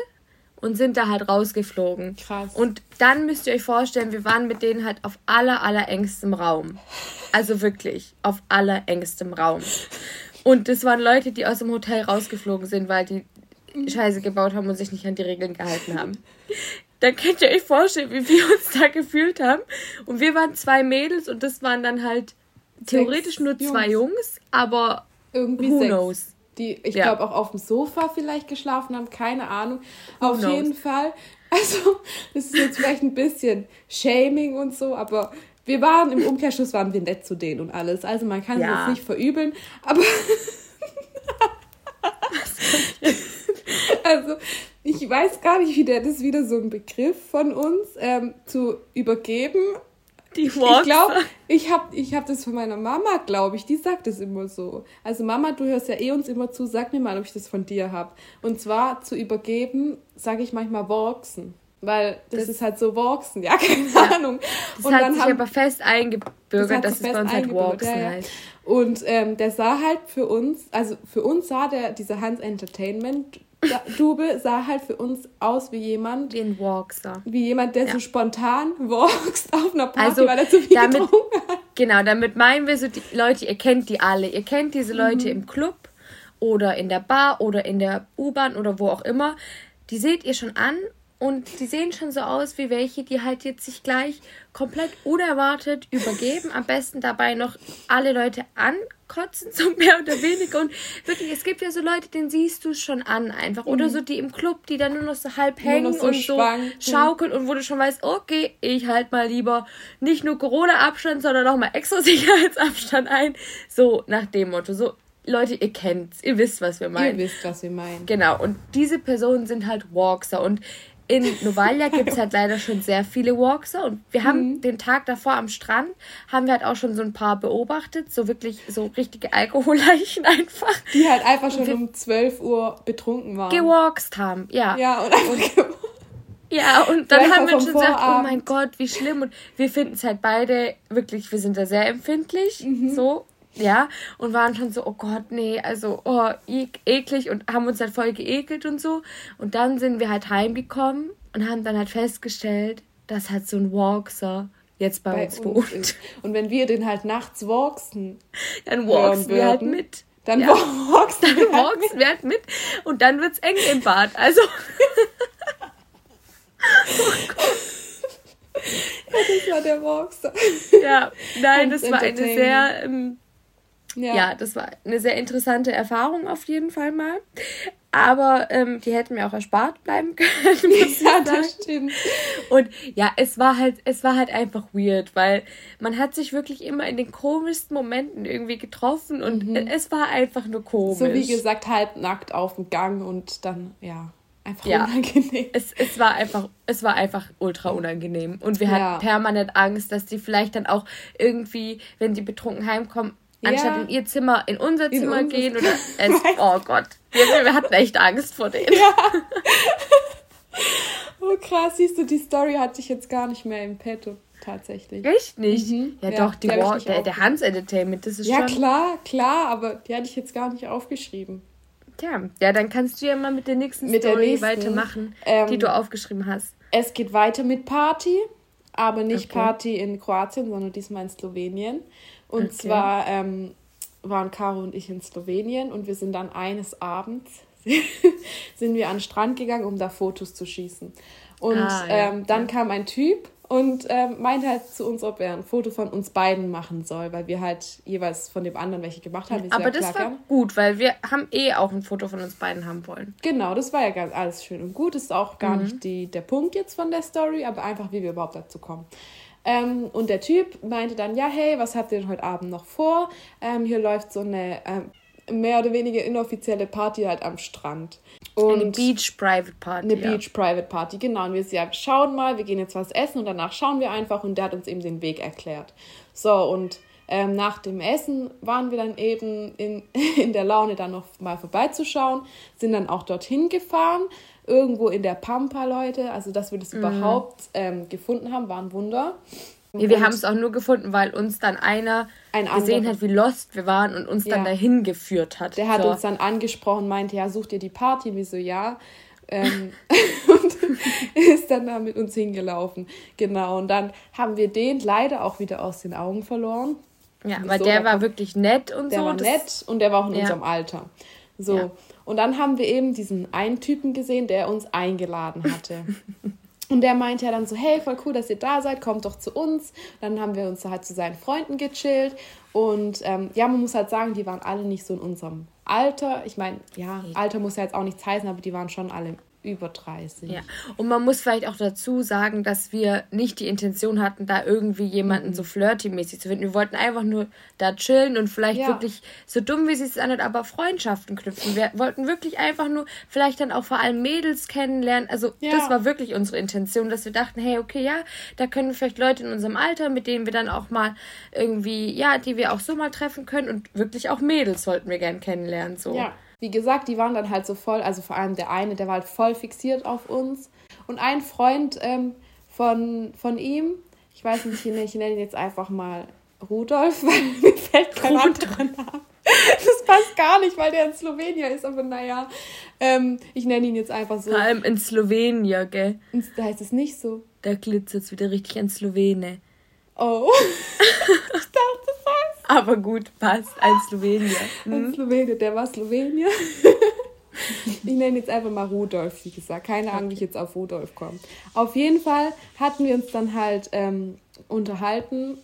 und sind da halt rausgeflogen. Krass. Und dann müsst ihr euch vorstellen, wir waren mit denen halt auf aller, aller engstem Raum. Also wirklich, auf aller engstem Raum. Und das waren Leute, die aus dem Hotel rausgeflogen sind, weil die Scheiße gebaut haben und sich nicht an die Regeln gehalten haben dann könnt ihr euch vorstellen, wie wir uns da gefühlt haben. Und wir waren zwei Mädels und das waren dann halt theoretisch sechs nur zwei Jungs, Jungs aber irgendwie who sechs. knows. Die, ich ja. glaube, auch auf dem Sofa vielleicht geschlafen haben, keine Ahnung. Who auf knows? jeden Fall. Also, das ist jetzt vielleicht ein bisschen Shaming und so, aber wir waren im Umkehrschluss waren wir nett zu denen und alles. Also man kann ja. es nicht verübeln, aber also ich weiß gar nicht, wie der, das ist wieder so ein Begriff von uns, ähm, zu übergeben. Die Walks. Ich glaube, ich habe ich hab das von meiner Mama, glaube ich, die sagt das immer so. Also Mama, du hörst ja eh uns immer zu, sag mir mal, ob ich das von dir habe. Und zwar zu übergeben, sage ich manchmal walksen. Weil das, das, ist halt so Walksen, ja, keine ja. Ahnung. Das und hat dann sich haben, aber fest eingebürgert, das dass es bei uns halt Walksen ja, ja. heißt. Und ähm, der sah halt für uns, also für uns sah der, dieser Hans Entertainment Dube sah halt für uns aus wie jemand. Wie ein Walkster. Wie jemand, der ja. so spontan walkst auf einer Party, also, weil er zu viel damit, getrunken hat. Genau, damit meinen wir so, die Leute, ihr kennt die alle. Ihr kennt diese Leute mhm. im Club oder in der Bar oder in der U-Bahn oder wo auch immer. Die seht ihr schon an und die sehen schon so aus wie welche, die halt jetzt sich gleich komplett unerwartet übergeben. Am besten dabei noch alle Leute ankotzen, so mehr oder weniger. Und wirklich, es gibt ja so Leute, denen siehst du schon an einfach. Mhm. Oder so die im Club, die dann nur noch so halb hängen so und schwanken. so schaukeln und wo du schon weißt, okay, ich halt mal lieber nicht nur Corona-Abstand, sondern auch mal extra Sicherheitsabstand ein. So nach dem Motto. So Leute, ihr kennt's, ihr wisst, was wir meinen. Ihr wisst, was wir meinen. Genau, und diese Personen sind halt Walkser. Und in Novalia gibt es halt leider schon sehr viele Walkser und wir haben mhm. den Tag davor am Strand, haben wir halt auch schon so ein paar beobachtet, so wirklich so richtige Alkoholleichen einfach. Die halt einfach schon um 12 Uhr betrunken waren. Gewalkst haben, ja. Ja, und einfach und, Ja, und dann haben wir schon gesagt, oh mein Gott, wie schlimm. Und wir finden es halt beide wirklich, wir sind da sehr empfindlich, mhm. so ja, und waren schon so, oh Gott, nee, also, oh, eklig und haben uns halt voll geekelt und so. Und dann sind wir halt heimgekommen und haben dann halt festgestellt, dass halt so ein Walkser jetzt bei, bei uns wohnt. Ist. Und wenn wir den halt nachts walksen, dann walksen wir halt mit. Dann ja. walksen, dann wir, halt walksen wir halt mit und dann wird's eng im Bad. Also. oh Gott. Ja, das war der Walkster. Ja, nein, das war eine sehr ähm, ja. ja, das war eine sehr interessante Erfahrung auf jeden Fall mal. Aber ähm, die hätten mir auch erspart bleiben können. ja, das stimmt. Und ja, es war halt, es war halt einfach weird, weil man hat sich wirklich immer in den komischsten Momenten irgendwie getroffen und mhm. es war einfach nur komisch. So wie gesagt, halb nackt auf dem Gang und dann, ja. Einfach ja. unangenehm. Es, es, war einfach, es war einfach ultra unangenehm. Und wir ja. hatten permanent Angst, dass die vielleicht dann auch irgendwie, wenn die betrunken heimkommen, ja. anstatt in ihr Zimmer in unser in Zimmer gehen oder es, oh Gott, wir, wir, hatten echt Angst vor denen. Ja. oh krass, siehst du, die Story hatte ich jetzt gar nicht mehr im Petto tatsächlich. Echt nicht? Mhm. Ja, ja, doch, die War, der, der Hans Entertainment, das ist ja, schon... Ja, klar, klar, aber die hatte ich jetzt gar nicht aufgeschrieben. Tja, ja, dann kannst du ja mal mit der nächsten mit Story der nächsten, weitermachen, ähm, die du aufgeschrieben hast. Es geht weiter mit Party, aber nicht okay. Party in Kroatien, sondern diesmal in Slowenien. Und okay. zwar ähm, waren Caro und ich in Slowenien und wir sind dann eines Abends sind wir an den Strand gegangen, um da Fotos zu schießen. Und ah, ja. ähm, dann kam ein Typ und ähm, meinte halt zu uns, ob er ein Foto von uns beiden machen soll, weil wir halt jeweils von dem anderen welche gemacht haben. Aber das war haben. gut, weil wir haben eh auch ein Foto von uns beiden haben wollen. Genau, das war ja ganz alles schön und gut. Ist auch gar mhm. nicht die, der Punkt jetzt von der Story, aber einfach, wie wir überhaupt dazu kommen. Ähm, und der Typ meinte dann, ja, hey, was habt ihr denn heute Abend noch vor? Ähm, hier läuft so eine ähm, mehr oder weniger inoffizielle Party halt am Strand. Und eine Beach Private Party. Eine ja. Beach Private Party, genau. Und wir ja, schauen mal, wir gehen jetzt was essen und danach schauen wir einfach und der hat uns eben den Weg erklärt. So, und ähm, nach dem Essen waren wir dann eben in, in der Laune, dann noch mal vorbeizuschauen, sind dann auch dorthin gefahren, irgendwo in der Pampa, Leute. Also, dass wir das mhm. überhaupt ähm, gefunden haben, war ein Wunder. Nee, wir haben es auch nur gefunden, weil uns dann einer ein gesehen hat, wie lost wir waren und uns ja. dann dahin geführt hat. Der hat so. uns dann angesprochen, meinte, ja, sucht ihr die Party? Wir so, ja. Ähm, und ist dann da mit uns hingelaufen. Genau. Und dann haben wir den leider auch wieder aus den Augen verloren. Ja, weil so, der war wirklich nett und der so. Der war nett und der war auch in ja. unserem Alter. So. Und dann haben wir eben diesen einen Typen gesehen, der uns eingeladen hatte. Und der meinte ja dann so, hey, voll cool, dass ihr da seid, kommt doch zu uns. Dann haben wir uns halt zu seinen Freunden gechillt. Und ähm, ja, man muss halt sagen, die waren alle nicht so in unserem Alter. Ich meine, ja, Alter muss ja jetzt auch nichts heißen, aber die waren schon alle über 30. Ja, und man muss vielleicht auch dazu sagen, dass wir nicht die Intention hatten, da irgendwie jemanden mhm. so flirty-mäßig zu finden. Wir wollten einfach nur da chillen und vielleicht ja. wirklich, so dumm wie es sich anhört, aber Freundschaften knüpfen. Wir wollten wirklich einfach nur vielleicht dann auch vor allem Mädels kennenlernen. Also ja. das war wirklich unsere Intention, dass wir dachten, hey, okay, ja, da können wir vielleicht Leute in unserem Alter, mit denen wir dann auch mal irgendwie, ja, die wir auch so mal treffen können und wirklich auch Mädels wollten wir gern kennenlernen. So. Ja. Wie gesagt, die waren dann halt so voll, also vor allem der eine, der war halt voll fixiert auf uns. Und ein Freund ähm, von, von ihm, ich weiß nicht, ich nenne ihn jetzt einfach mal Rudolf, weil mir fällt kein anderer Name. Das passt gar nicht, weil der in Slowenien ist, aber naja, ähm, ich nenne ihn jetzt einfach so. Vor allem in Slowenien, gell? Da heißt es nicht so. Da glitzert es wieder richtig an Slowene. Oh. Aber gut, passt. Ein Slowenier. Mhm. Ein Slowenier, der war Slowenier. ich nenne jetzt einfach mal Rudolf, wie gesagt. Keine Ahnung, wie ich jetzt auf Rudolf komme. Auf jeden Fall hatten wir uns dann halt ähm, unterhalten.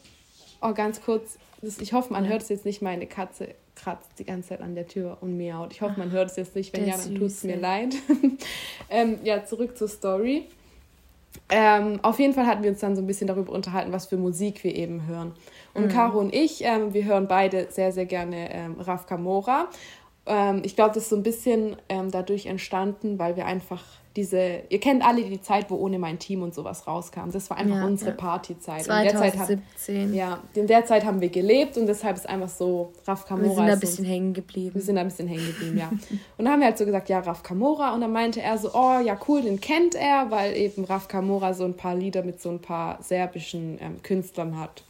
Oh, ganz kurz. Ich hoffe, man hört es jetzt nicht. Meine Katze kratzt die ganze Zeit an der Tür und miaut. Ich hoffe, man hört es jetzt nicht. Wenn ja, dann tut es mir leid. ähm, ja, zurück zur Story. Ähm, auf jeden Fall hatten wir uns dann so ein bisschen darüber unterhalten, was für Musik wir eben hören. Und mhm. Caro und ich, ähm, wir hören beide sehr, sehr gerne ähm, Raf Kamora. Ähm, ich glaube, das ist so ein bisschen ähm, dadurch entstanden, weil wir einfach diese, ihr kennt alle die Zeit, wo ohne mein Team und sowas rauskam. Das war einfach ja, unsere ja. Partyzeit. 2017. In ja, in der Zeit haben wir gelebt und deshalb ist einfach so Raf Kamora. Wir sind da ein bisschen hängen geblieben. Wir sind da ein bisschen hängen geblieben, ja. und dann haben wir halt so gesagt, ja, Raf Kamora. Und dann meinte er so, oh, ja, cool, den kennt er, weil eben Raf Kamora so ein paar Lieder mit so ein paar serbischen ähm, Künstlern hat.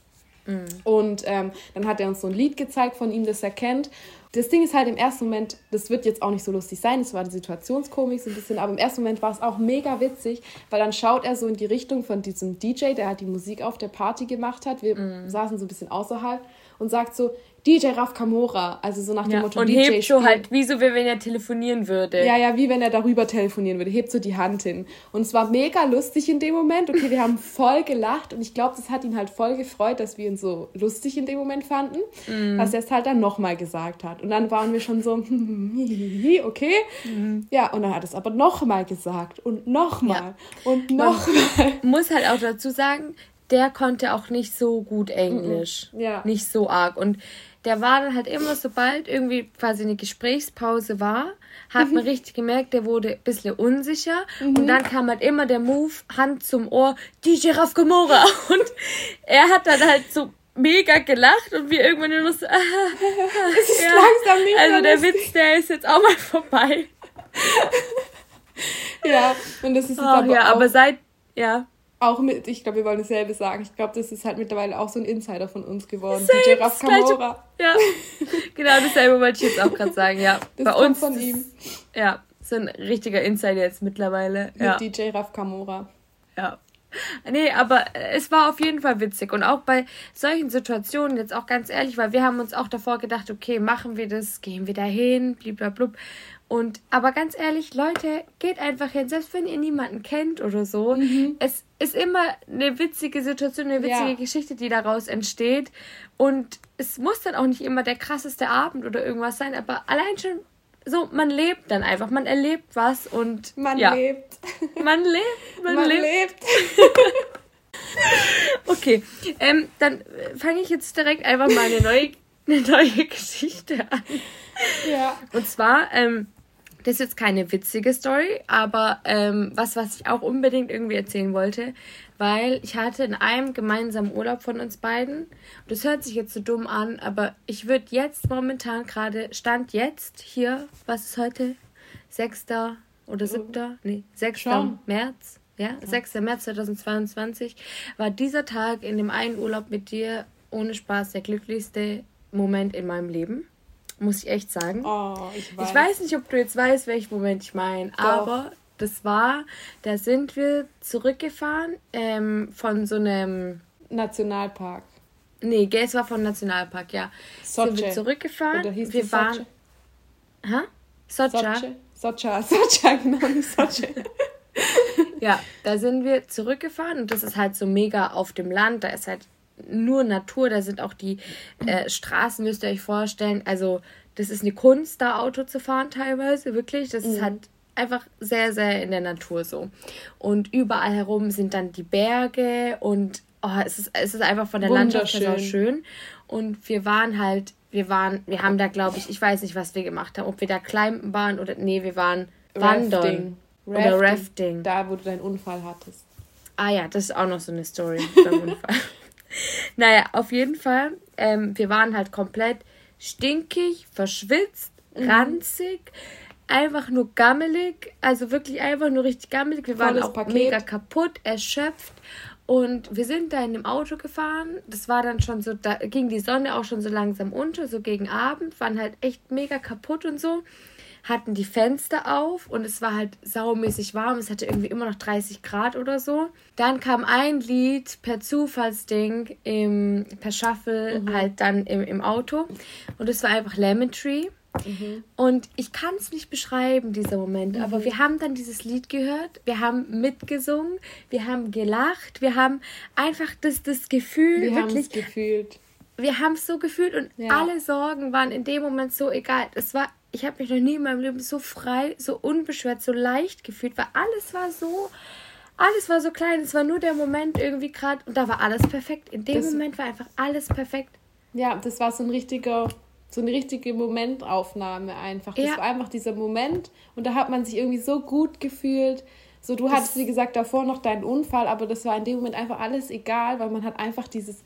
Mhm. Und ähm, dann hat er uns so ein Lied gezeigt von ihm, das er kennt. Das Ding ist halt im ersten Moment, das wird jetzt auch nicht so lustig sein, es war die Situationskomik so ein bisschen, aber im ersten Moment war es auch mega witzig, weil dann schaut er so in die Richtung von diesem DJ, der halt die Musik auf der Party gemacht hat. Wir mm. saßen so ein bisschen außerhalb und sagt so, DJ Raf Kamora, also so nach dem ja, Motto und DJ hebt so halt, wie so, wie wenn er telefonieren würde. Ja, ja, wie wenn er darüber telefonieren würde, hebt so die Hand hin. Und es war mega lustig in dem Moment. Okay, wir haben voll gelacht und ich glaube, das hat ihn halt voll gefreut, dass wir ihn so lustig in dem Moment fanden, mm. dass er es halt dann nochmal gesagt hat. Und dann waren wir schon so, okay. Mm. Ja, und dann hat es aber nochmal gesagt und nochmal ja. und nochmal. Muss halt auch dazu sagen, der konnte auch nicht so gut Englisch. Mm ja. Nicht so arg. Und der war dann halt immer, sobald irgendwie quasi eine Gesprächspause war, hat man richtig gemerkt, der wurde ein bisschen unsicher. Mhm. Und dann kam halt immer der Move, Hand zum Ohr, DJ Raf Gamora. Und er hat dann halt so mega gelacht und wir irgendwann nur so, ah, es ist ja. langsam nicht Also der Witz, der ist jetzt auch mal vorbei. ja, und das ist oh, aber ja, auch aber seit, ja auch mit, ich glaube, wir wollen dasselbe sagen. Ich glaube, das ist halt mittlerweile auch so ein Insider von uns geworden. Same, DJ Raf Kamora. Ja, genau dasselbe wollte ich jetzt auch gerade sagen, ja. Das Bei uns von ihm. Ja, so ein richtiger Insider jetzt mittlerweile. Mit ja. DJ Raf Kamora. Ja. Nee, aber es war auf jeden Fall witzig. Und auch bei solchen Situationen, jetzt auch ganz ehrlich, weil wir haben uns auch davor gedacht, okay, machen wir das, gehen wir dahin, blablabla. Und aber ganz ehrlich, Leute, geht einfach hin, selbst wenn ihr niemanden kennt oder so. Mhm. Es ist immer eine witzige Situation, eine witzige ja. Geschichte, die daraus entsteht. Und es muss dann auch nicht immer der krasseste Abend oder irgendwas sein, aber allein schon so, man lebt dann einfach, man erlebt was und man ja. lebt. Man lebt, man, man lebt. lebt. okay, ähm, dann fange ich jetzt direkt einfach mal eine neue, eine neue Geschichte an. Ja. Und zwar, ähm, das ist jetzt keine witzige Story, aber ähm, was, was ich auch unbedingt irgendwie erzählen wollte, weil ich hatte in einem gemeinsamen Urlaub von uns beiden, das hört sich jetzt so dumm an, aber ich würde jetzt momentan gerade, Stand jetzt hier, was ist heute? 6. oder 7. Nee, 6. Schon. März. Ja, ja, 6. März 2022 war dieser Tag in dem einen Urlaub mit dir ohne Spaß der glücklichste Moment in meinem Leben muss ich echt sagen. Oh, ich weiß. Ich weiß nicht, ob du jetzt weißt, welchen Moment ich meine, aber das war, da sind wir zurückgefahren ähm, von so einem Nationalpark. Nee, es war von Nationalpark, ja. Sochi. Sind wir zurückgefahren. Oder hieß wir waren. Hä? Socha? Socha, Socha, genau, Sochi. ja, da sind wir zurückgefahren und das ist halt so mega auf dem Land. Da ist halt nur Natur, da sind auch die äh, Straßen, müsst ihr euch vorstellen. Also, das ist eine Kunst, da Auto zu fahren, teilweise, wirklich. Das mhm. ist halt einfach sehr, sehr in der Natur so. Und überall herum sind dann die Berge und oh, es, ist, es ist einfach von der Landschaft her so schön. Und wir waren halt, wir waren, wir haben da, glaube ich, ich weiß nicht, was wir gemacht haben, ob wir da Climben waren oder, nee, wir waren Wandern. Rafting. Oder Rafting. Da, wo du deinen Unfall hattest. Ah ja, das ist auch noch so eine Story beim Unfall. naja, auf jeden Fall, ähm, wir waren halt komplett stinkig, verschwitzt, mhm. ranzig, einfach nur gammelig, also wirklich einfach nur richtig gammelig. Wir Volles waren auch Paket. mega kaputt, erschöpft. Und wir sind da in dem Auto gefahren. Das war dann schon so, da ging die Sonne auch schon so langsam unter, so gegen Abend, waren halt echt mega kaputt und so hatten die Fenster auf und es war halt saumäßig warm. Es hatte irgendwie immer noch 30 Grad oder so. Dann kam ein Lied per Zufallsding im, per Shuffle mhm. halt dann im, im Auto und es war einfach Lemon Tree. Mhm. Und ich kann es nicht beschreiben, dieser Moment, mhm. aber wir haben dann dieses Lied gehört, wir haben mitgesungen, wir haben gelacht, wir haben einfach das, das Gefühl wir wirklich gefühlt. Wir haben es so gefühlt und ja. alle Sorgen waren in dem Moment so egal. Es war ich habe mich noch nie in meinem Leben so frei, so unbeschwert, so leicht gefühlt, weil alles war so, alles war so klein. Es war nur der Moment irgendwie gerade und da war alles perfekt. In dem das, Moment war einfach alles perfekt. Ja, das war so ein richtiger, so eine richtige Momentaufnahme einfach. Das ja. war einfach dieser Moment und da hat man sich irgendwie so gut gefühlt. So, du das hattest, wie gesagt, davor noch deinen Unfall, aber das war in dem Moment einfach alles egal, weil man hat einfach dieses,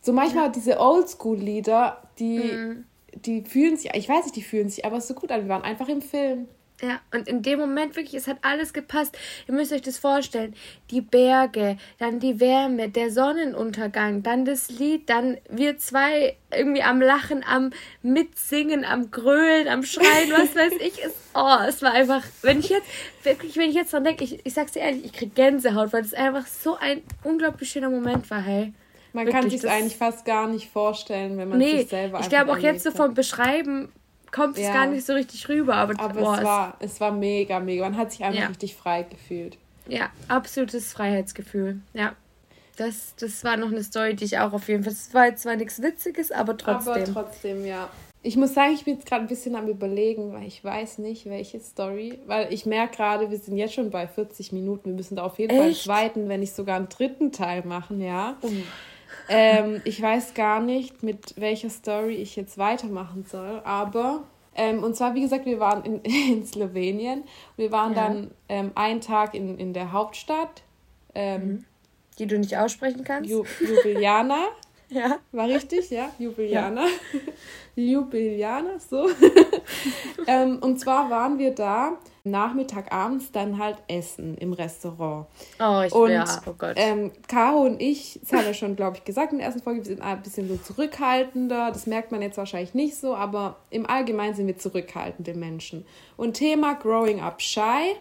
so manchmal ja. diese Oldschool-Lieder, die. Mhm die fühlen sich, ich weiß nicht, die fühlen sich aber so gut an. Wir waren einfach im Film. Ja, und in dem Moment wirklich, es hat alles gepasst. Ihr müsst euch das vorstellen. Die Berge, dann die Wärme, der Sonnenuntergang, dann das Lied, dann wir zwei irgendwie am Lachen, am Mitsingen, am Grölen, am Schreien, was weiß ich. Es, oh, es war einfach, wenn ich jetzt, wirklich, wenn ich jetzt dran denke, ich, ich sag's dir ehrlich, ich krieg Gänsehaut, weil es einfach so ein unglaublich schöner Moment war, hey. Man Wirklich, kann sich eigentlich fast gar nicht vorstellen, wenn man nee, sich selber Ich glaube auch jetzt so vom Beschreiben kommt ja. es gar nicht so richtig rüber. Aber, aber boah, es, war, es war mega, mega. Man hat sich einfach ja. richtig frei gefühlt. Ja, absolutes Freiheitsgefühl. Ja. Das, das war noch eine Story, die ich auch auf jeden Fall. Es war jetzt zwar nichts Witziges, aber trotzdem. Aber trotzdem, ja. Ich muss sagen, ich bin jetzt gerade ein bisschen am Überlegen, weil ich weiß nicht, welche Story. Weil ich merke gerade, wir sind jetzt schon bei 40 Minuten. Wir müssen da auf jeden Echt? Fall einen zweiten, wenn nicht sogar einen dritten Teil machen, ja. Oh. Ähm, ich weiß gar nicht, mit welcher Story ich jetzt weitermachen soll, aber. Ähm, und zwar, wie gesagt, wir waren in, in Slowenien. Wir waren ja. dann ähm, einen Tag in, in der Hauptstadt. Ähm, mhm. Die du nicht aussprechen kannst? Ju Ljubljana. ja. War richtig, ja? Ljubljana. Ja. Ljubljana, so. ähm, und zwar waren wir da Nachmittag, abends dann halt essen im Restaurant. Oh, ich und, ja, oh Gott. Ähm, Caro und ich, das haben wir schon, glaube ich, gesagt in der ersten Folge, wir sind ein bisschen so zurückhaltender. Das merkt man jetzt wahrscheinlich nicht so, aber im Allgemeinen sind wir zurückhaltende Menschen. Und Thema Growing Up Shy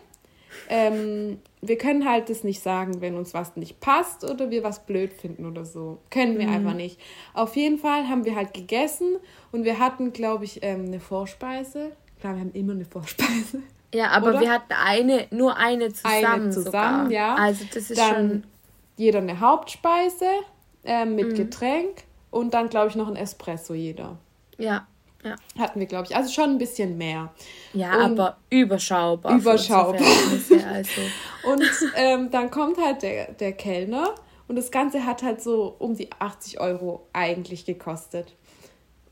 ähm, wir können halt das nicht sagen, wenn uns was nicht passt oder wir was blöd finden oder so. Können wir mhm. einfach nicht. Auf jeden Fall haben wir halt gegessen und wir hatten, glaube ich, ähm, eine Vorspeise. Klar, wir haben immer eine Vorspeise. Ja, aber oder? wir hatten eine, nur eine zusammen. Eine zusammen, sogar. ja. Also das ist dann schon. Jeder eine Hauptspeise äh, mit mhm. Getränk und dann, glaube ich, noch ein Espresso jeder. Ja. Ja. Hatten wir, glaube ich. Also schon ein bisschen mehr. Ja, und aber überschaubar. Überschaubar. Also. und ähm, dann kommt halt der, der Kellner und das Ganze hat halt so um die 80 Euro eigentlich gekostet.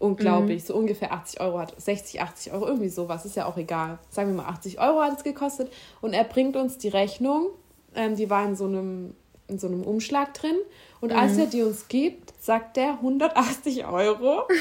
Unglaublich, mhm. so ungefähr 80 Euro hat, 60, 80 Euro, irgendwie sowas, ist ja auch egal. Sagen wir mal 80 Euro hat es gekostet und er bringt uns die Rechnung, ähm, die war in so einem, in so einem Umschlag drin und mhm. als er die uns gibt, sagt er 180 Euro.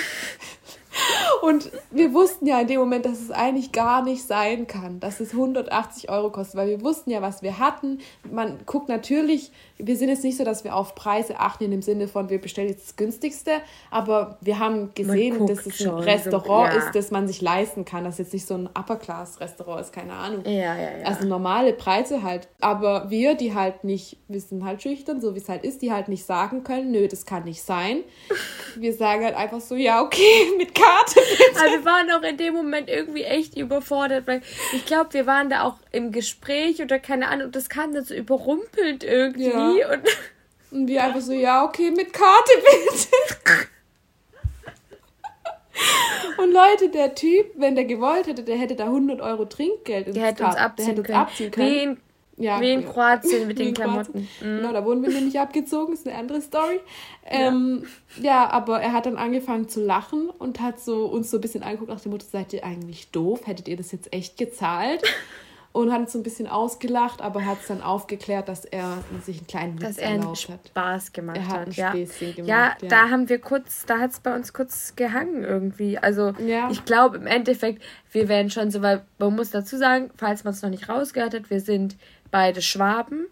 Und wir wussten ja in dem Moment, dass es eigentlich gar nicht sein kann, dass es 180 Euro kostet, weil wir wussten ja, was wir hatten. Man guckt natürlich, wir sind jetzt nicht so, dass wir auf Preise achten im Sinne von, wir bestellen jetzt das günstigste, aber wir haben gesehen, dass es ein Restaurant ja. ist, das man sich leisten kann, dass jetzt nicht so ein Upper-Class-Restaurant ist, keine Ahnung. Ja, ja, ja. Also normale Preise halt. Aber wir, die halt nicht, wir sind halt schüchtern, so wie es halt ist, die halt nicht sagen können, nö, das kann nicht sein. Wir sagen halt einfach so, ja, okay, mit Karte bitte. Also wir waren auch in dem Moment irgendwie echt überfordert, weil ich glaube, wir waren da auch im Gespräch oder keine Ahnung, das kam dann so überrumpelnd irgendwie. Ja. Und, und wir einfach so, ja, okay, mit Karte bitte. Und Leute, der Typ, wenn der gewollt hätte, der hätte da 100 Euro Trinkgeld. Der hätte uns abziehen, der hätte uns abziehen können. Wie in ja, wie in Kroatien mit den Klamotten. Mhm. Genau, da wurden wir nämlich abgezogen, ist eine andere Story. Ähm, ja. ja. aber er hat dann angefangen zu lachen und hat so uns so ein bisschen angeguckt nach dem Motto, seid ihr eigentlich doof? Hättet ihr das jetzt echt gezahlt? Und hat uns so ein bisschen ausgelacht, aber hat es dann aufgeklärt, dass er sich einen kleinen Witz dass er einen Spaß gemacht er hat. Einen ja. Späßchen gemacht, ja, ja, da haben wir kurz, da hat es bei uns kurz gehangen irgendwie. Also ja. ich glaube im Endeffekt, wir werden schon so, weil man muss dazu sagen, falls man es noch nicht rausgehört hat, wir sind beide Schwaben.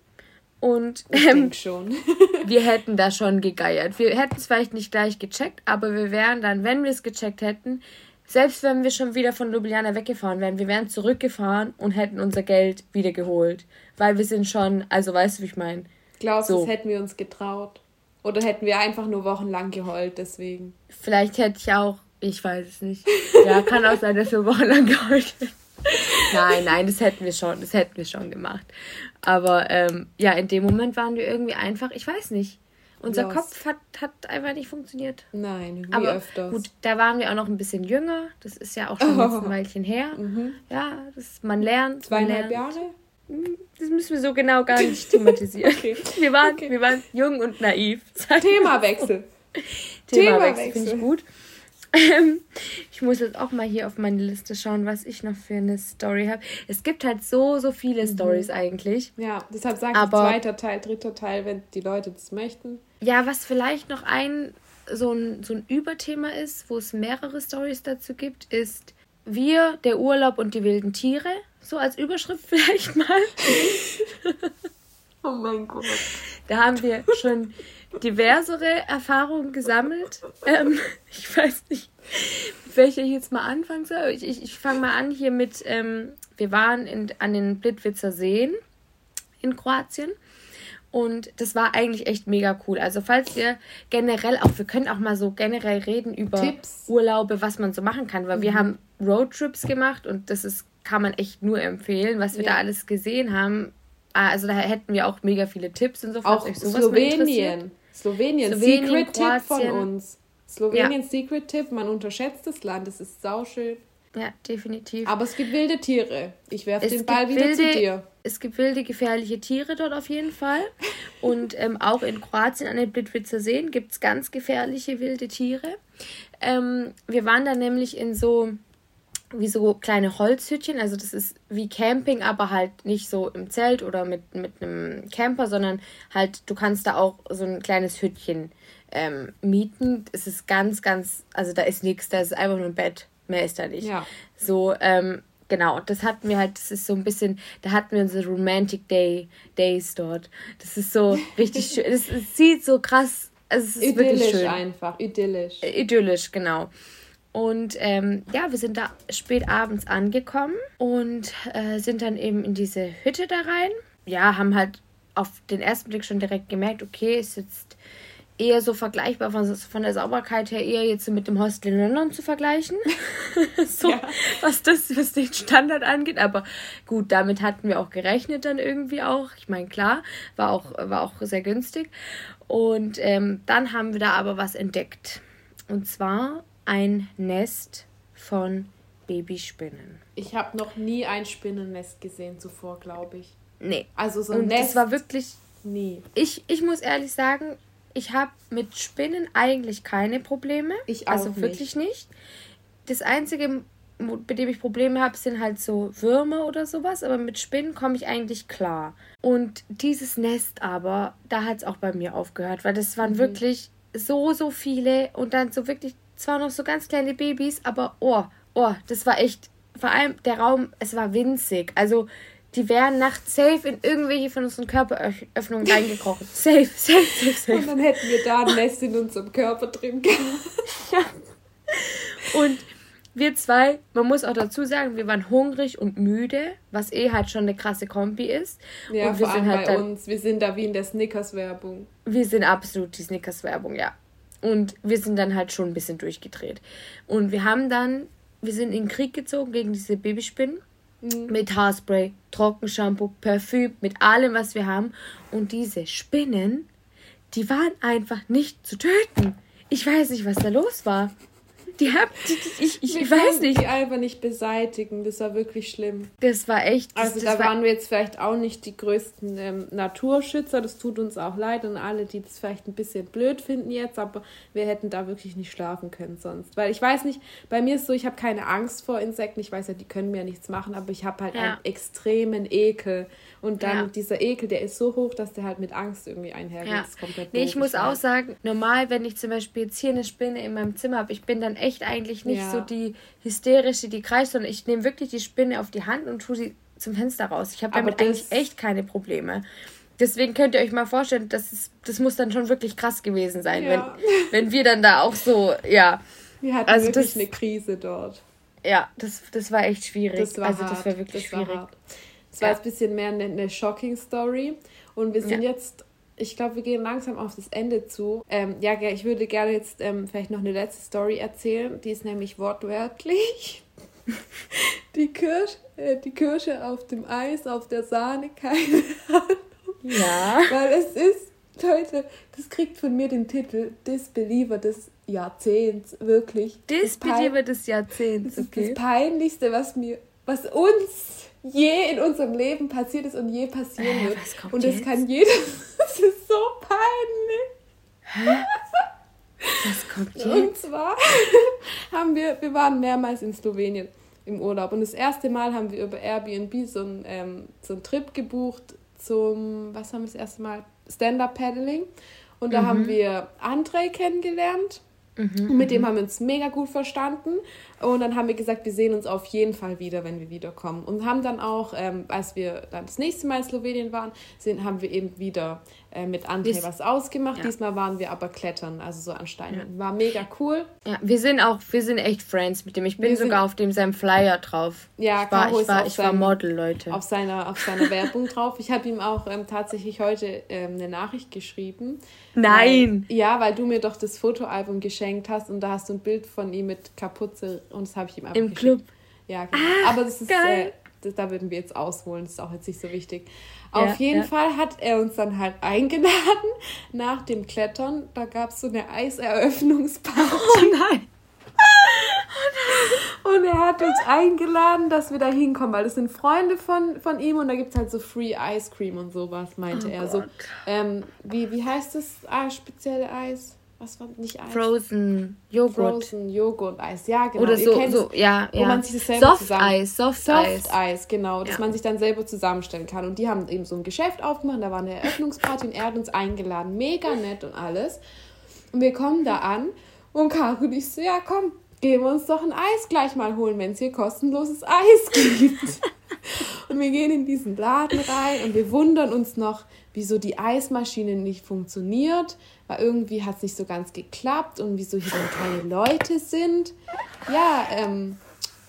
Und ähm, wir hätten da schon gegeiert. Wir hätten es vielleicht nicht gleich gecheckt, aber wir wären dann, wenn wir es gecheckt hätten, selbst wenn wir schon wieder von Ljubljana weggefahren wären, wir wären zurückgefahren und hätten unser Geld wiedergeholt. Weil wir sind schon, also weißt du, wie ich meine? Glaubst du, so. das hätten wir uns getraut? Oder hätten wir einfach nur wochenlang geheult deswegen? Vielleicht hätte ich auch, ich weiß es nicht. Ja, kann auch sein, dass wir wochenlang geheult hätten. Nein, nein, das hätten wir schon, das hätten wir schon gemacht. Aber ähm, ja, in dem Moment waren wir irgendwie einfach, ich weiß nicht. Unser Lost. Kopf hat, hat einfach nicht funktioniert. Nein, wie Aber öfters. Gut, da waren wir auch noch ein bisschen jünger. Das ist ja auch schon oh. ein Weilchen her. Mhm. Ja, das, man lernt. Zweieinhalb man lernt. Jahre? Hm, das müssen wir so genau gar nicht thematisieren. okay. wir, waren, okay. wir waren jung und naiv. Themawechsel. Themawechsel, Themawechsel. finde ich gut. Ähm, ich muss jetzt auch mal hier auf meine Liste schauen, was ich noch für eine Story habe. Es gibt halt so, so viele mhm. Stories eigentlich. Ja, deshalb sage ich zweiter Teil, dritter Teil, wenn die Leute das möchten. Ja, was vielleicht noch ein so ein, so ein Überthema ist, wo es mehrere Stories dazu gibt, ist wir, der Urlaub und die wilden Tiere. So als Überschrift vielleicht mal. oh mein Gott. Da haben wir schon diversere Erfahrungen gesammelt. Ähm, ich weiß nicht, mit welcher ich jetzt mal anfangen soll. Ich, ich, ich fange mal an hier mit, ähm, wir waren in, an den Blitwitzer Seen in Kroatien. Und das war eigentlich echt mega cool. Also falls ihr generell auch, wir können auch mal so generell reden über Tipps. Urlaube, was man so machen kann, weil mhm. wir haben Roadtrips gemacht und das ist, kann man echt nur empfehlen, was wir ja. da alles gesehen haben. Ah, also da hätten wir auch mega viele Tipps und so. Falls auch euch sowas Slowenien. Slowenien. Slowenien, Secret Tipp von uns. Slowenien ja. Secret Tipp, man unterschätzt das Land, es ist sauschön. Ja, definitiv. Aber es gibt wilde Tiere. Ich werfe den Ball wieder wilde, zu dir. Es gibt wilde, gefährliche Tiere dort auf jeden Fall. Und ähm, auch in Kroatien an den Blitwitzer Seen gibt es ganz gefährliche wilde Tiere. Ähm, wir waren da nämlich in so wie so kleine Holzhütchen. Also das ist wie Camping, aber halt nicht so im Zelt oder mit, mit einem Camper, sondern halt, du kannst da auch so ein kleines Hütchen ähm, mieten. Es ist ganz, ganz, also da ist nichts, da ist einfach nur ein Bett. Mehr ist da nicht. Ja. So, ähm, genau, das hatten wir halt, das ist so ein bisschen, da hatten wir unsere Romantic Day, Days dort. Das ist so richtig schön. Es, sieht so krass, also es ist idyllisch wirklich schön. einfach, idyllisch. Äh, idyllisch, genau. Und ähm, ja, wir sind da spät abends angekommen und äh, sind dann eben in diese Hütte da rein. Ja, haben halt auf den ersten Blick schon direkt gemerkt, okay, ist jetzt eher so vergleichbar von, von der Sauberkeit her eher jetzt mit dem Hostel in London zu vergleichen. so, ja. was das, was den Standard angeht. Aber gut, damit hatten wir auch gerechnet dann irgendwie auch. Ich meine, klar, war auch, war auch sehr günstig. Und ähm, dann haben wir da aber was entdeckt. Und zwar ein Nest von Babyspinnen. Ich habe noch nie ein Spinnennest gesehen zuvor, glaube ich. Nee. Also so ein Und Nest. Das war wirklich. Nie. Ich, ich muss ehrlich sagen, ich habe mit Spinnen eigentlich keine Probleme. Ich auch Also wirklich nicht. nicht. Das Einzige, mit dem ich Probleme habe, sind halt so Würmer oder sowas. Aber mit Spinnen komme ich eigentlich klar. Und dieses Nest aber, da hat es auch bei mir aufgehört, weil das waren mhm. wirklich so, so viele und dann so wirklich zwar noch so ganz kleine Babys, aber oh, oh, das war echt, vor allem der Raum, es war winzig. Also die wären nachts safe in irgendwelche von unseren Körperöffnungen reingekrochen. safe, safe, safe, safe. Und dann hätten wir da ein Nest in unserem Körper drin gehabt. ja. Und wir zwei, man muss auch dazu sagen, wir waren hungrig und müde, was eh halt schon eine krasse Kombi ist. Ja, und wir vor allem halt bei dann, uns. Wir sind da wie in der Snickers-Werbung. Wir sind absolut die Snickers-Werbung, ja. Und wir sind dann halt schon ein bisschen durchgedreht. Und wir haben dann, wir sind in den Krieg gezogen gegen diese Babyspinnen. Mhm. Mit Haarspray, Trockenshampoo, Parfüm, mit allem, was wir haben. Und diese Spinnen, die waren einfach nicht zu töten. Ich weiß nicht, was da los war. Die hab, die, die, ich, ich, ich weiß nicht. Die einfach nicht beseitigen. Das war wirklich schlimm. Das war echt. Das, also da waren wir jetzt vielleicht auch nicht die größten ähm, Naturschützer. Das tut uns auch leid und alle, die das vielleicht ein bisschen blöd finden jetzt, aber wir hätten da wirklich nicht schlafen können sonst. Weil ich weiß nicht, bei mir ist so, ich habe keine Angst vor Insekten. Ich weiß ja, die können mir nichts machen, aber ich habe halt ja. einen extremen Ekel und dann ja. dieser Ekel, der ist so hoch, dass der halt mit Angst irgendwie einhergeht. Ja. Komplett nee, ich muss auch sagen, normal, wenn ich zum Beispiel jetzt hier eine Spinne in meinem Zimmer habe, ich bin dann echt eigentlich nicht ja. so die hysterische, die kreist, sondern ich nehme wirklich die Spinne auf die Hand und tue sie zum Fenster raus. Ich habe damit eigentlich echt keine Probleme. Deswegen könnt ihr euch mal vorstellen, das, ist, das muss dann schon wirklich krass gewesen sein, ja. wenn, wenn wir dann da auch so, ja. Wir hatten also wirklich das, eine Krise dort. Ja, das, das war echt schwierig. Das war also hart. das war wirklich das schwierig. War es war jetzt ein bisschen mehr eine, eine shocking Story. Und wir sind ja. jetzt, ich glaube, wir gehen langsam auf das Ende zu. Ähm, ja, ich würde gerne jetzt ähm, vielleicht noch eine letzte Story erzählen. Die ist nämlich wortwörtlich. die, Kirsch, äh, die Kirsche auf dem Eis, auf der Sahne, keine Ahnung. Ja. Weil es ist, Leute, das kriegt von mir den Titel Disbeliever des Jahrzehnts, wirklich. Disbeliever des Jahrzehnts, das okay. Das Peinlichste, was mir, was uns je in unserem Leben passiert ist und je passieren äh, wird. und das kann jeder. das ist so peinlich. Hä? Was kommt jetzt? Und zwar haben wir, wir waren mehrmals in Slowenien im Urlaub und das erste Mal haben wir über Airbnb so einen, ähm, so einen Trip gebucht zum, was haben wir das erste Mal? Stand-Up-Paddling. Und da mhm. haben wir André kennengelernt. Mhm, und mit dem mhm. haben wir uns mega gut verstanden. Und dann haben wir gesagt, wir sehen uns auf jeden Fall wieder, wenn wir wiederkommen. Und haben dann auch, ähm, als wir dann das nächste Mal in Slowenien waren, sind, haben wir eben wieder äh, mit André Dies, was ausgemacht. Ja. Diesmal waren wir aber klettern, also so an Steinen. Ja. War mega cool. Ja, wir sind auch, wir sind echt Friends mit dem. Ich bin wir sogar auf dem seinem Flyer drauf. Ja, ich war, ich war, ich war Model, Leute. Auf seiner, auf seiner Werbung drauf. Ich habe ihm auch ähm, tatsächlich heute ähm, eine Nachricht geschrieben. Nein! Weil, ja, weil du mir doch das Fotoalbum geschenkt hast und da hast du ein Bild von ihm mit Kapuze und das habe ich ihm einfach Im geschickt. Club. Ja, genau. Ah, aber das ist, äh, das, da würden wir jetzt ausholen, das ist auch jetzt nicht so wichtig. Auf jeden ja. Fall hat er uns dann halt eingeladen nach dem Klettern. Da gab es so eine Eiseröffnungsparty. Oh nein! Und er hat uns eingeladen, dass wir da hinkommen, weil das sind Freunde von, von ihm und da gibt es halt so Free Ice Cream und sowas, meinte oh er. Gott. So, ähm, wie, wie heißt das ah, spezielle Eis? Was war nicht Eis? Frozen Joghurt. Frozen Joghurt Eis, ja genau. Oder so, so ja, ja. Wo man sich das selber Soft zusammen Eis, Soft, Soft Eis. Eis, genau, dass ja. man sich dann selber zusammenstellen kann. Und die haben eben so ein Geschäft aufgemacht, da war eine Eröffnungsparty und er hat uns eingeladen, mega nett und alles. Und wir kommen da an und Caro und ich so, ja komm, gehen wir uns doch ein Eis gleich mal holen, wenn es hier kostenloses Eis gibt. und wir gehen in diesen Laden rein und wir wundern uns noch, wieso die Eismaschine nicht funktioniert, weil irgendwie hat es nicht so ganz geklappt und wieso hier dann keine Leute sind. Ja, ähm,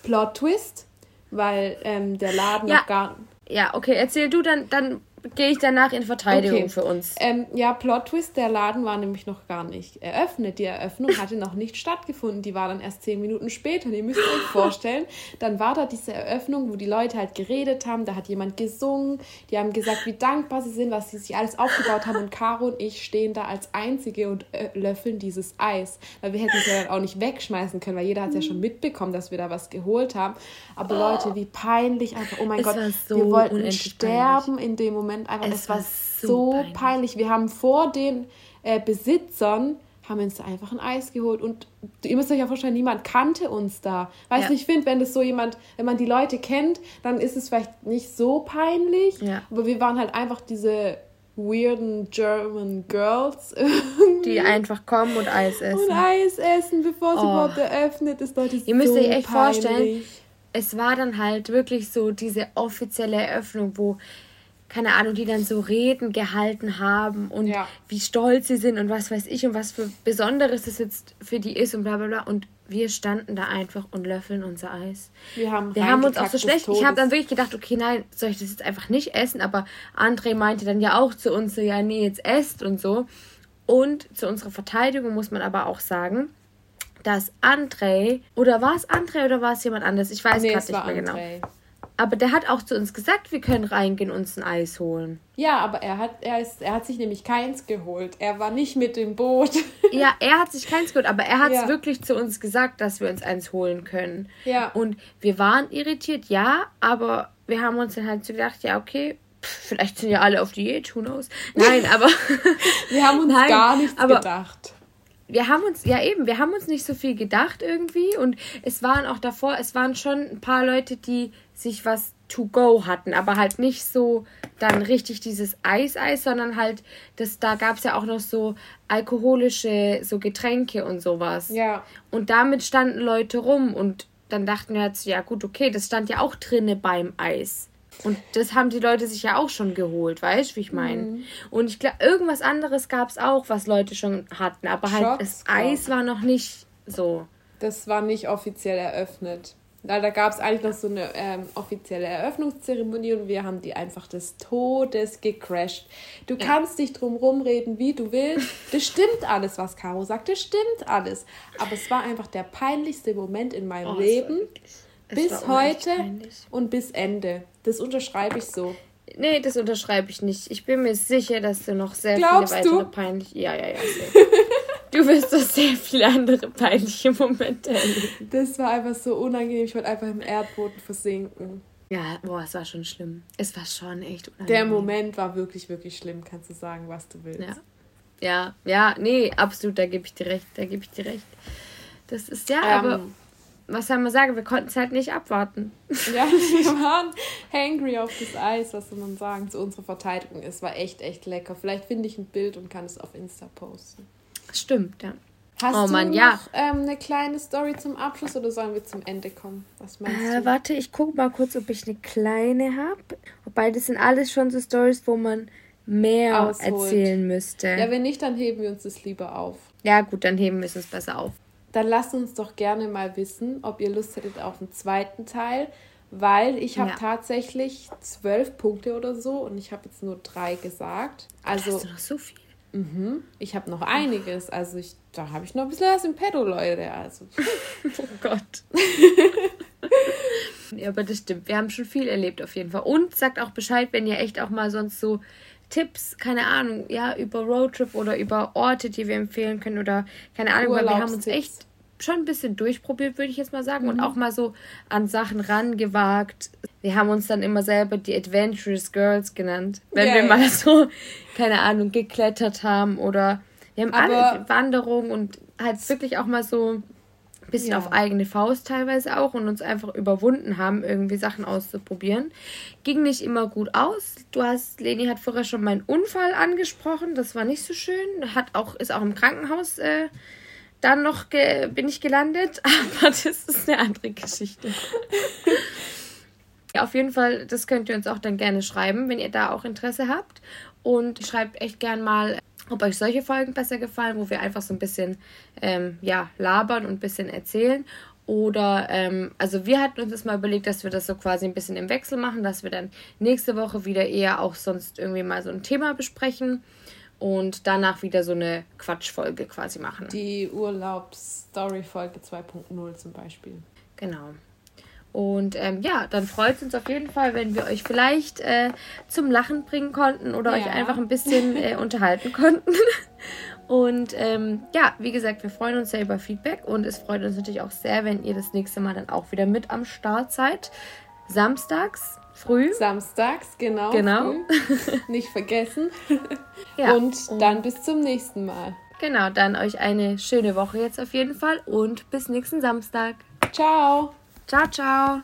Plot Twist, weil ähm, der Laden ja. noch gar. Ja, okay, erzähl du dann, dann gehe ich danach in Verteidigung okay. für uns. Ähm, ja, Plot Twist, der Laden war nämlich noch gar nicht eröffnet. Die Eröffnung hatte noch nicht stattgefunden. Die war dann erst zehn Minuten später. Und ihr müsst euch vorstellen, dann war da diese Eröffnung, wo die Leute halt geredet haben. Da hat jemand gesungen. Die haben gesagt, wie dankbar sie sind, was sie sich alles aufgebaut haben. Und Caro und ich stehen da als Einzige und äh, löffeln dieses Eis. Weil wir hätten es ja dann auch nicht wegschmeißen können, weil jeder hat es ja schon mitbekommen, dass wir da was geholt haben. Aber oh. Leute, wie peinlich einfach. Oh mein es Gott, so wir wollten sterben in dem Moment Moment einfach. Es, es war so peinlich. peinlich. Wir haben vor den äh, Besitzern haben uns einfach ein Eis geholt und ihr müsst euch ja vorstellen, niemand kannte uns da. Weißt du, ja. ich finde, wenn das so jemand, wenn man die Leute kennt, dann ist es vielleicht nicht so peinlich, ja. aber wir waren halt einfach diese weirden German Girls. die einfach kommen und Eis essen. Und Eis essen, bevor es oh. überhaupt eröffnet ist. Leute, Ihr müsst so euch echt peinlich. vorstellen, es war dann halt wirklich so diese offizielle Eröffnung, wo keine Ahnung, die dann so Reden gehalten haben und ja. wie stolz sie sind und was weiß ich und was für Besonderes es jetzt für die ist und bla bla bla. Und wir standen da einfach und löffeln unser Eis. Wir haben, wir haben uns auch so schlecht. Ich habe dann wirklich gedacht, okay, nein, soll ich das jetzt einfach nicht essen? Aber André meinte dann ja auch zu uns so, ja, nee, jetzt esst und so. Und zu unserer Verteidigung muss man aber auch sagen, dass André, oder war es André oder war es jemand anderes? Ich weiß nee, gerade nicht mehr genau. André. genau. Aber der hat auch zu uns gesagt, wir können reingehen und uns ein Eis holen. Ja, aber er hat, er, ist, er hat sich nämlich keins geholt. Er war nicht mit dem Boot. ja, er hat sich keins geholt, aber er hat es ja. wirklich zu uns gesagt, dass wir uns eins holen können. Ja. Und wir waren irritiert, ja, aber wir haben uns dann halt so gedacht, ja, okay, vielleicht sind ja alle auf Diät, who knows. Nein, aber. wir haben uns nein, gar nichts aber, gedacht wir haben uns, ja eben, wir haben uns nicht so viel gedacht irgendwie und es waren auch davor, es waren schon ein paar Leute, die sich was to go hatten, aber halt nicht so dann richtig dieses Eis-Eis, sondern halt, das, da gab es ja auch noch so alkoholische, so Getränke und sowas. Ja. Und damit standen Leute rum und dann dachten wir jetzt, ja gut, okay, das stand ja auch drinne beim Eis. Und das haben die Leute sich ja auch schon geholt, weißt du, wie ich meine? Mhm. Und ich glaube, irgendwas anderes gab es auch, was Leute schon hatten, aber halt Schocks, das Eis war noch nicht so. Das war nicht offiziell eröffnet. Da, da gab es eigentlich noch so eine ähm, offizielle Eröffnungszeremonie und wir haben die einfach des Todes gecrashed. Du ja. kannst dich drum rumreden, wie du willst. Das stimmt alles, was Caro sagt. Das stimmt alles. Aber es war einfach der peinlichste Moment in meinem oh, Leben. Bis heute und bis Ende. Das unterschreibe ich so. Nee, das unterschreibe ich nicht. Ich bin mir sicher, dass du noch sehr Glaubst viele weitere peinliche. Ja, ja, ja. du wirst doch sehr viele andere peinliche Momente erleben. Das war einfach so unangenehm. Ich wollte einfach im Erdboden versinken. Ja, boah, es war schon schlimm. Es war schon echt unangenehm. Der Moment war wirklich, wirklich schlimm. Kannst du sagen, was du willst. Ja, ja, ja nee, absolut, da gebe ich dir recht. Da gebe ich dir recht. Das ist ja, ähm, aber was soll man sagen, wir konnten es halt nicht abwarten. Ja, wir waren hangry auf das Eis, was soll man sagen, zu unserer Verteidigung. Es war echt, echt lecker. Vielleicht finde ich ein Bild und kann es auf Insta posten. Stimmt, ja. Hast oh, du Mann, noch ja. ähm, eine kleine Story zum Abschluss oder sollen wir zum Ende kommen? Was meinst äh, du? Warte, ich gucke mal kurz, ob ich eine kleine habe. Wobei, das sind alles schon so Stories, wo man mehr Ausholt. erzählen müsste. Ja, wenn nicht, dann heben wir uns das lieber auf. Ja, gut, dann heben wir es uns besser auf. Dann lasst uns doch gerne mal wissen, ob ihr Lust hättet auf einen zweiten Teil, weil ich habe ja. tatsächlich zwölf Punkte oder so und ich habe jetzt nur drei gesagt. Also hast du noch so viel? Mhm. Ich habe noch einiges. Also ich, da habe ich noch ein bisschen was im Pedo, Leute. Also. oh Gott. ja, aber das stimmt. Wir haben schon viel erlebt auf jeden Fall. Und sagt auch Bescheid, wenn ihr echt auch mal sonst so Tipps, keine Ahnung, ja, über Roadtrip oder über Orte, die wir empfehlen können oder keine Ahnung, weil wir haben uns echt schon ein bisschen durchprobiert, würde ich jetzt mal sagen, mhm. und auch mal so an Sachen rangewagt. Wir haben uns dann immer selber die Adventurous Girls genannt, wenn yeah, wir mal so, keine Ahnung, geklettert haben oder wir haben alle Wanderungen und halt wirklich auch mal so ein bisschen ja. auf eigene Faust teilweise auch und uns einfach überwunden haben, irgendwie Sachen auszuprobieren. Ging nicht immer gut aus. Du hast, Leni hat vorher schon meinen Unfall angesprochen, das war nicht so schön. Hat auch, ist auch im Krankenhaus äh, dann noch bin ich gelandet, aber das ist eine andere Geschichte. ja, auf jeden Fall, das könnt ihr uns auch dann gerne schreiben, wenn ihr da auch Interesse habt. Und schreibt echt gern mal, ob euch solche Folgen besser gefallen, wo wir einfach so ein bisschen ähm, ja, labern und ein bisschen erzählen. Oder, ähm, also wir hatten uns das mal überlegt, dass wir das so quasi ein bisschen im Wechsel machen, dass wir dann nächste Woche wieder eher auch sonst irgendwie mal so ein Thema besprechen und danach wieder so eine Quatschfolge quasi machen. Die Urlaubsstory-Folge 2.0 zum Beispiel. Genau. Und ähm, ja, dann freut es uns auf jeden Fall, wenn wir euch vielleicht äh, zum Lachen bringen konnten oder ja. euch einfach ein bisschen äh, unterhalten konnten. Und ähm, ja, wie gesagt, wir freuen uns sehr über Feedback und es freut uns natürlich auch sehr, wenn ihr das nächste Mal dann auch wieder mit am Start seid. Samstags früh. Samstags, genau. Genau. Nicht vergessen. ja, und dann bis zum nächsten Mal. Genau, dann euch eine schöne Woche jetzt auf jeden Fall und bis nächsten Samstag. Ciao. Ciao, ciao.